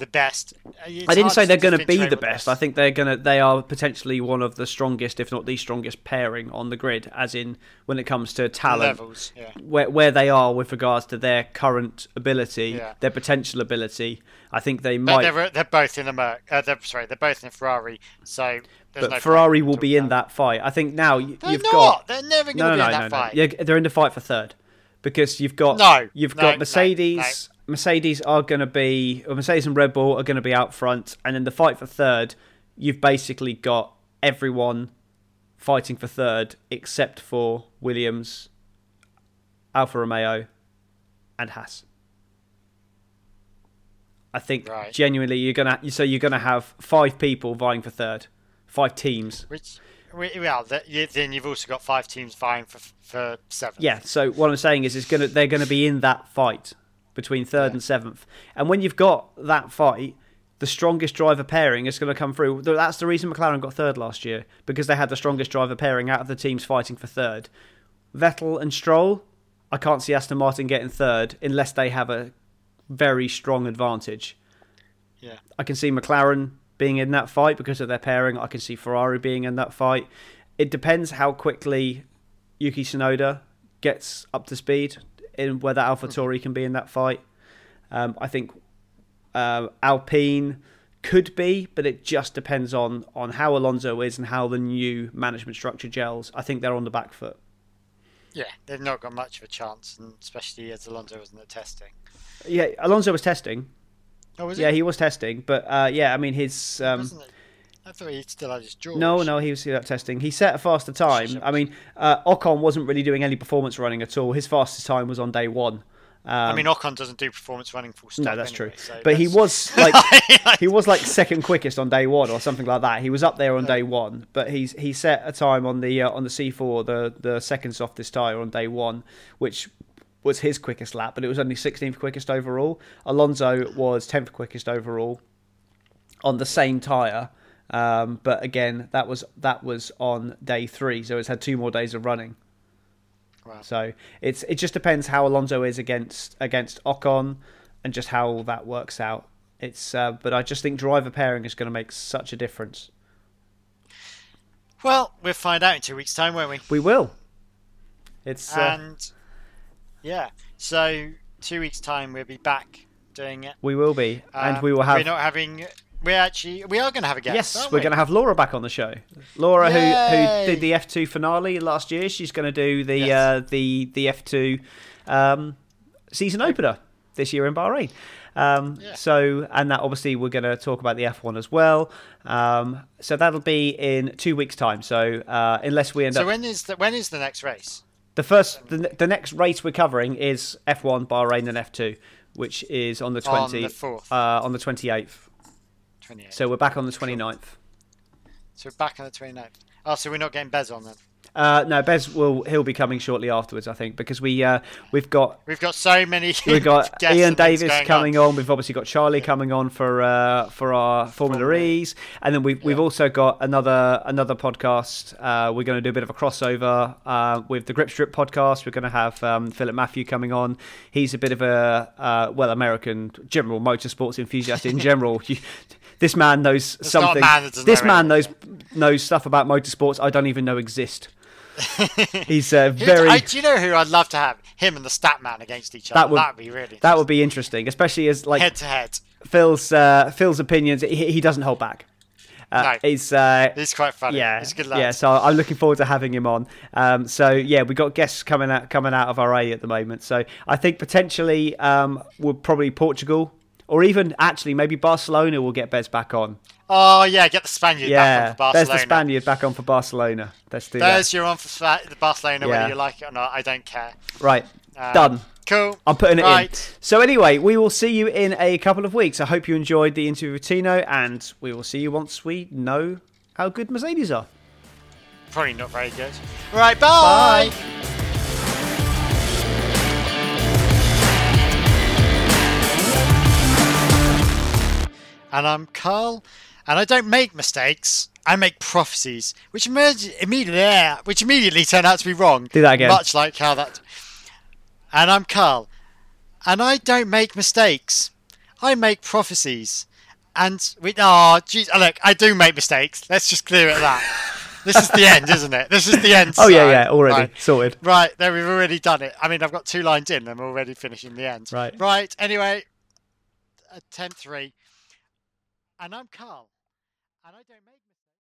the best. It's I didn't say they're going to be the best. I think they're going to. They are potentially one of the strongest, if not the strongest, pairing on the grid. As in, when it comes to talent, levels. Yeah. where where they are with regards to their current ability, Yeah. their potential ability. I think they might. they're, they're both in a Merc. Uh, they're, sorry, they're both in Ferrari. So there's but no Ferrari will be in about- that fight. I think now y- you've not. got They're never going to no, be no, in no, that no. fight. Yeah, they're in the fight for third because you've got No, you've no, got no, Mercedes. Mercedes are going to be, or Mercedes and Red Bull are going to be out front, and in the fight for third, you've basically got everyone fighting for third except for Williams, Alfa Romeo, and Haas. I think Right. genuinely you're gonna so you're gonna have five people vying for third, five teams. Which, well, then you've also got five teams vying for for seven. Yeah. So what I'm saying is, it's gonna they're gonna be in that fight between third and seventh, and when you've got that fight, the strongest driver pairing is going to come through. That's the reason McLaren got third last year because they had the strongest driver pairing out of the teams fighting for third. Vettel and Stroll, I can't see Aston Martin getting third unless they have a very strong advantage. Yeah. I can see McLaren being in that fight because of their pairing. I can see Ferrari being in that fight. It depends how quickly Yuki Tsunoda gets up to speed in whether AlphaTauri can be in that fight. Um, I think uh, Alpine could be, but it just depends on on how Alonso is and how the new management structure gels. I think they're on the back foot. Yeah, they've not got much of a chance, and especially as Alonso wasn't testing. Yeah, Alonso was testing. Oh, was Yeah, he was testing, but uh, yeah, I mean his. Um? I thought he still had his George. No, no, he was uh, testing. He set a faster time. I mean, uh, Ocon wasn't really doing any performance running at all. His fastest time was on day one. Um, I mean, Ocon doesn't do performance running full stop. no, that's anyway, true. so But he was (laughs) like (laughs) he was like second quickest on day one or something like that. He was up there on day one, but he's he set a time on the uh, on the C4, the the second softest tire on day one, which was his quickest lap, but it was only 16th quickest overall. Alonso was 10th quickest overall on the same tire. Um, but again, that was that was on day three, so it's had two more days of running. Wow. So it's it just depends how Alonso is against against Ocon, and just how all that works out. It's uh, but I just think driver pairing is going to make such a difference. Well, we'll find out in two weeks' time, won't we? We will. It's uh, And yeah, so two weeks' time we'll be back doing it, we will be, and Um, we will have. We're not having. We're actually. We are going to have a guest. Yes, aren't we're going to have Laura back on the show. Laura, who who did the F two finale last year, she's going to do the Yes. uh, the the F two um, season opener this year in Bahrain. Um, Yeah. So, and that obviously we're going to talk about the F one as well. Um, so that'll be in two weeks' time. So uh, unless we end So up so when is the when is the next race? the first the, the next race we're covering is F one Bahrain and F two, which is on the On twenty the 4th. uh, on the twenty eighth. 28. So we're back on the 29th. So we're back on the 29th. Oh, so we're not getting Bez on then. Uh, no, Bez will he'll be coming shortly afterwards, I think, because we uh, we've got We've got so many. (laughs) we've got (laughs) Ian Davis coming on. We've obviously got Charlie coming on for uh, for our Formula Formula E's, and then we've we've also got another another podcast. Uh, we're going to do a bit of a crossover uh, with the Grip Strip podcast. We're going to have um, Philip Matthew coming on. He's a bit of a uh, well American general motorsports enthusiast in general. (laughs) You, this man knows a something. man this man knows knows stuff about motorsports I don't even know exist. (laughs) He's uh, very. I, do you know who I'd love to have? him and the stat man against each other. That would- That'd be really That would be interesting, especially as like head to head. Phil's uh, Phil's opinions. He, he doesn't hold back. Uh, No. He's uh, He's quite funny. yeah, he's a good lad. yeah. So I'm looking forward to having him on. Um, so yeah, we got guests coming out coming out of RA at the moment. So I think potentially um, we'll probably Portugal or even actually maybe Barcelona will get Bez back on. Oh yeah, get the Spaniard back Yeah, on for Barcelona. there's the Spaniard back on for Barcelona. Let's do There's your on for the Barcelona, Yeah. whether you like it or not. I don't care. Right, Um, done. Cool. I'm putting it in. So anyway, we will see you in a couple of weeks. I hope you enjoyed the interview with Tino, and we will see you once we know how good Mercedes are. Probably not very good. Right. Bye. And I'm Karl, and I don't make mistakes. I make prophecies, which emerge- immediately, which immediately turn out to be wrong. Do that again. Much like how that. And I'm Karl, and I don't make mistakes. I make prophecies, and we. Oh, geez, oh, look, I do make mistakes. Let's just clear it at that. this is the end, isn't it? This is the end. (laughs) Oh yeah, yeah, already Right. sorted. Right, there we've already done it. I mean, I've got two lines in, and I'm already finishing the end. Right. Right. Anyway, ten three, and I'm Karl, and I don't.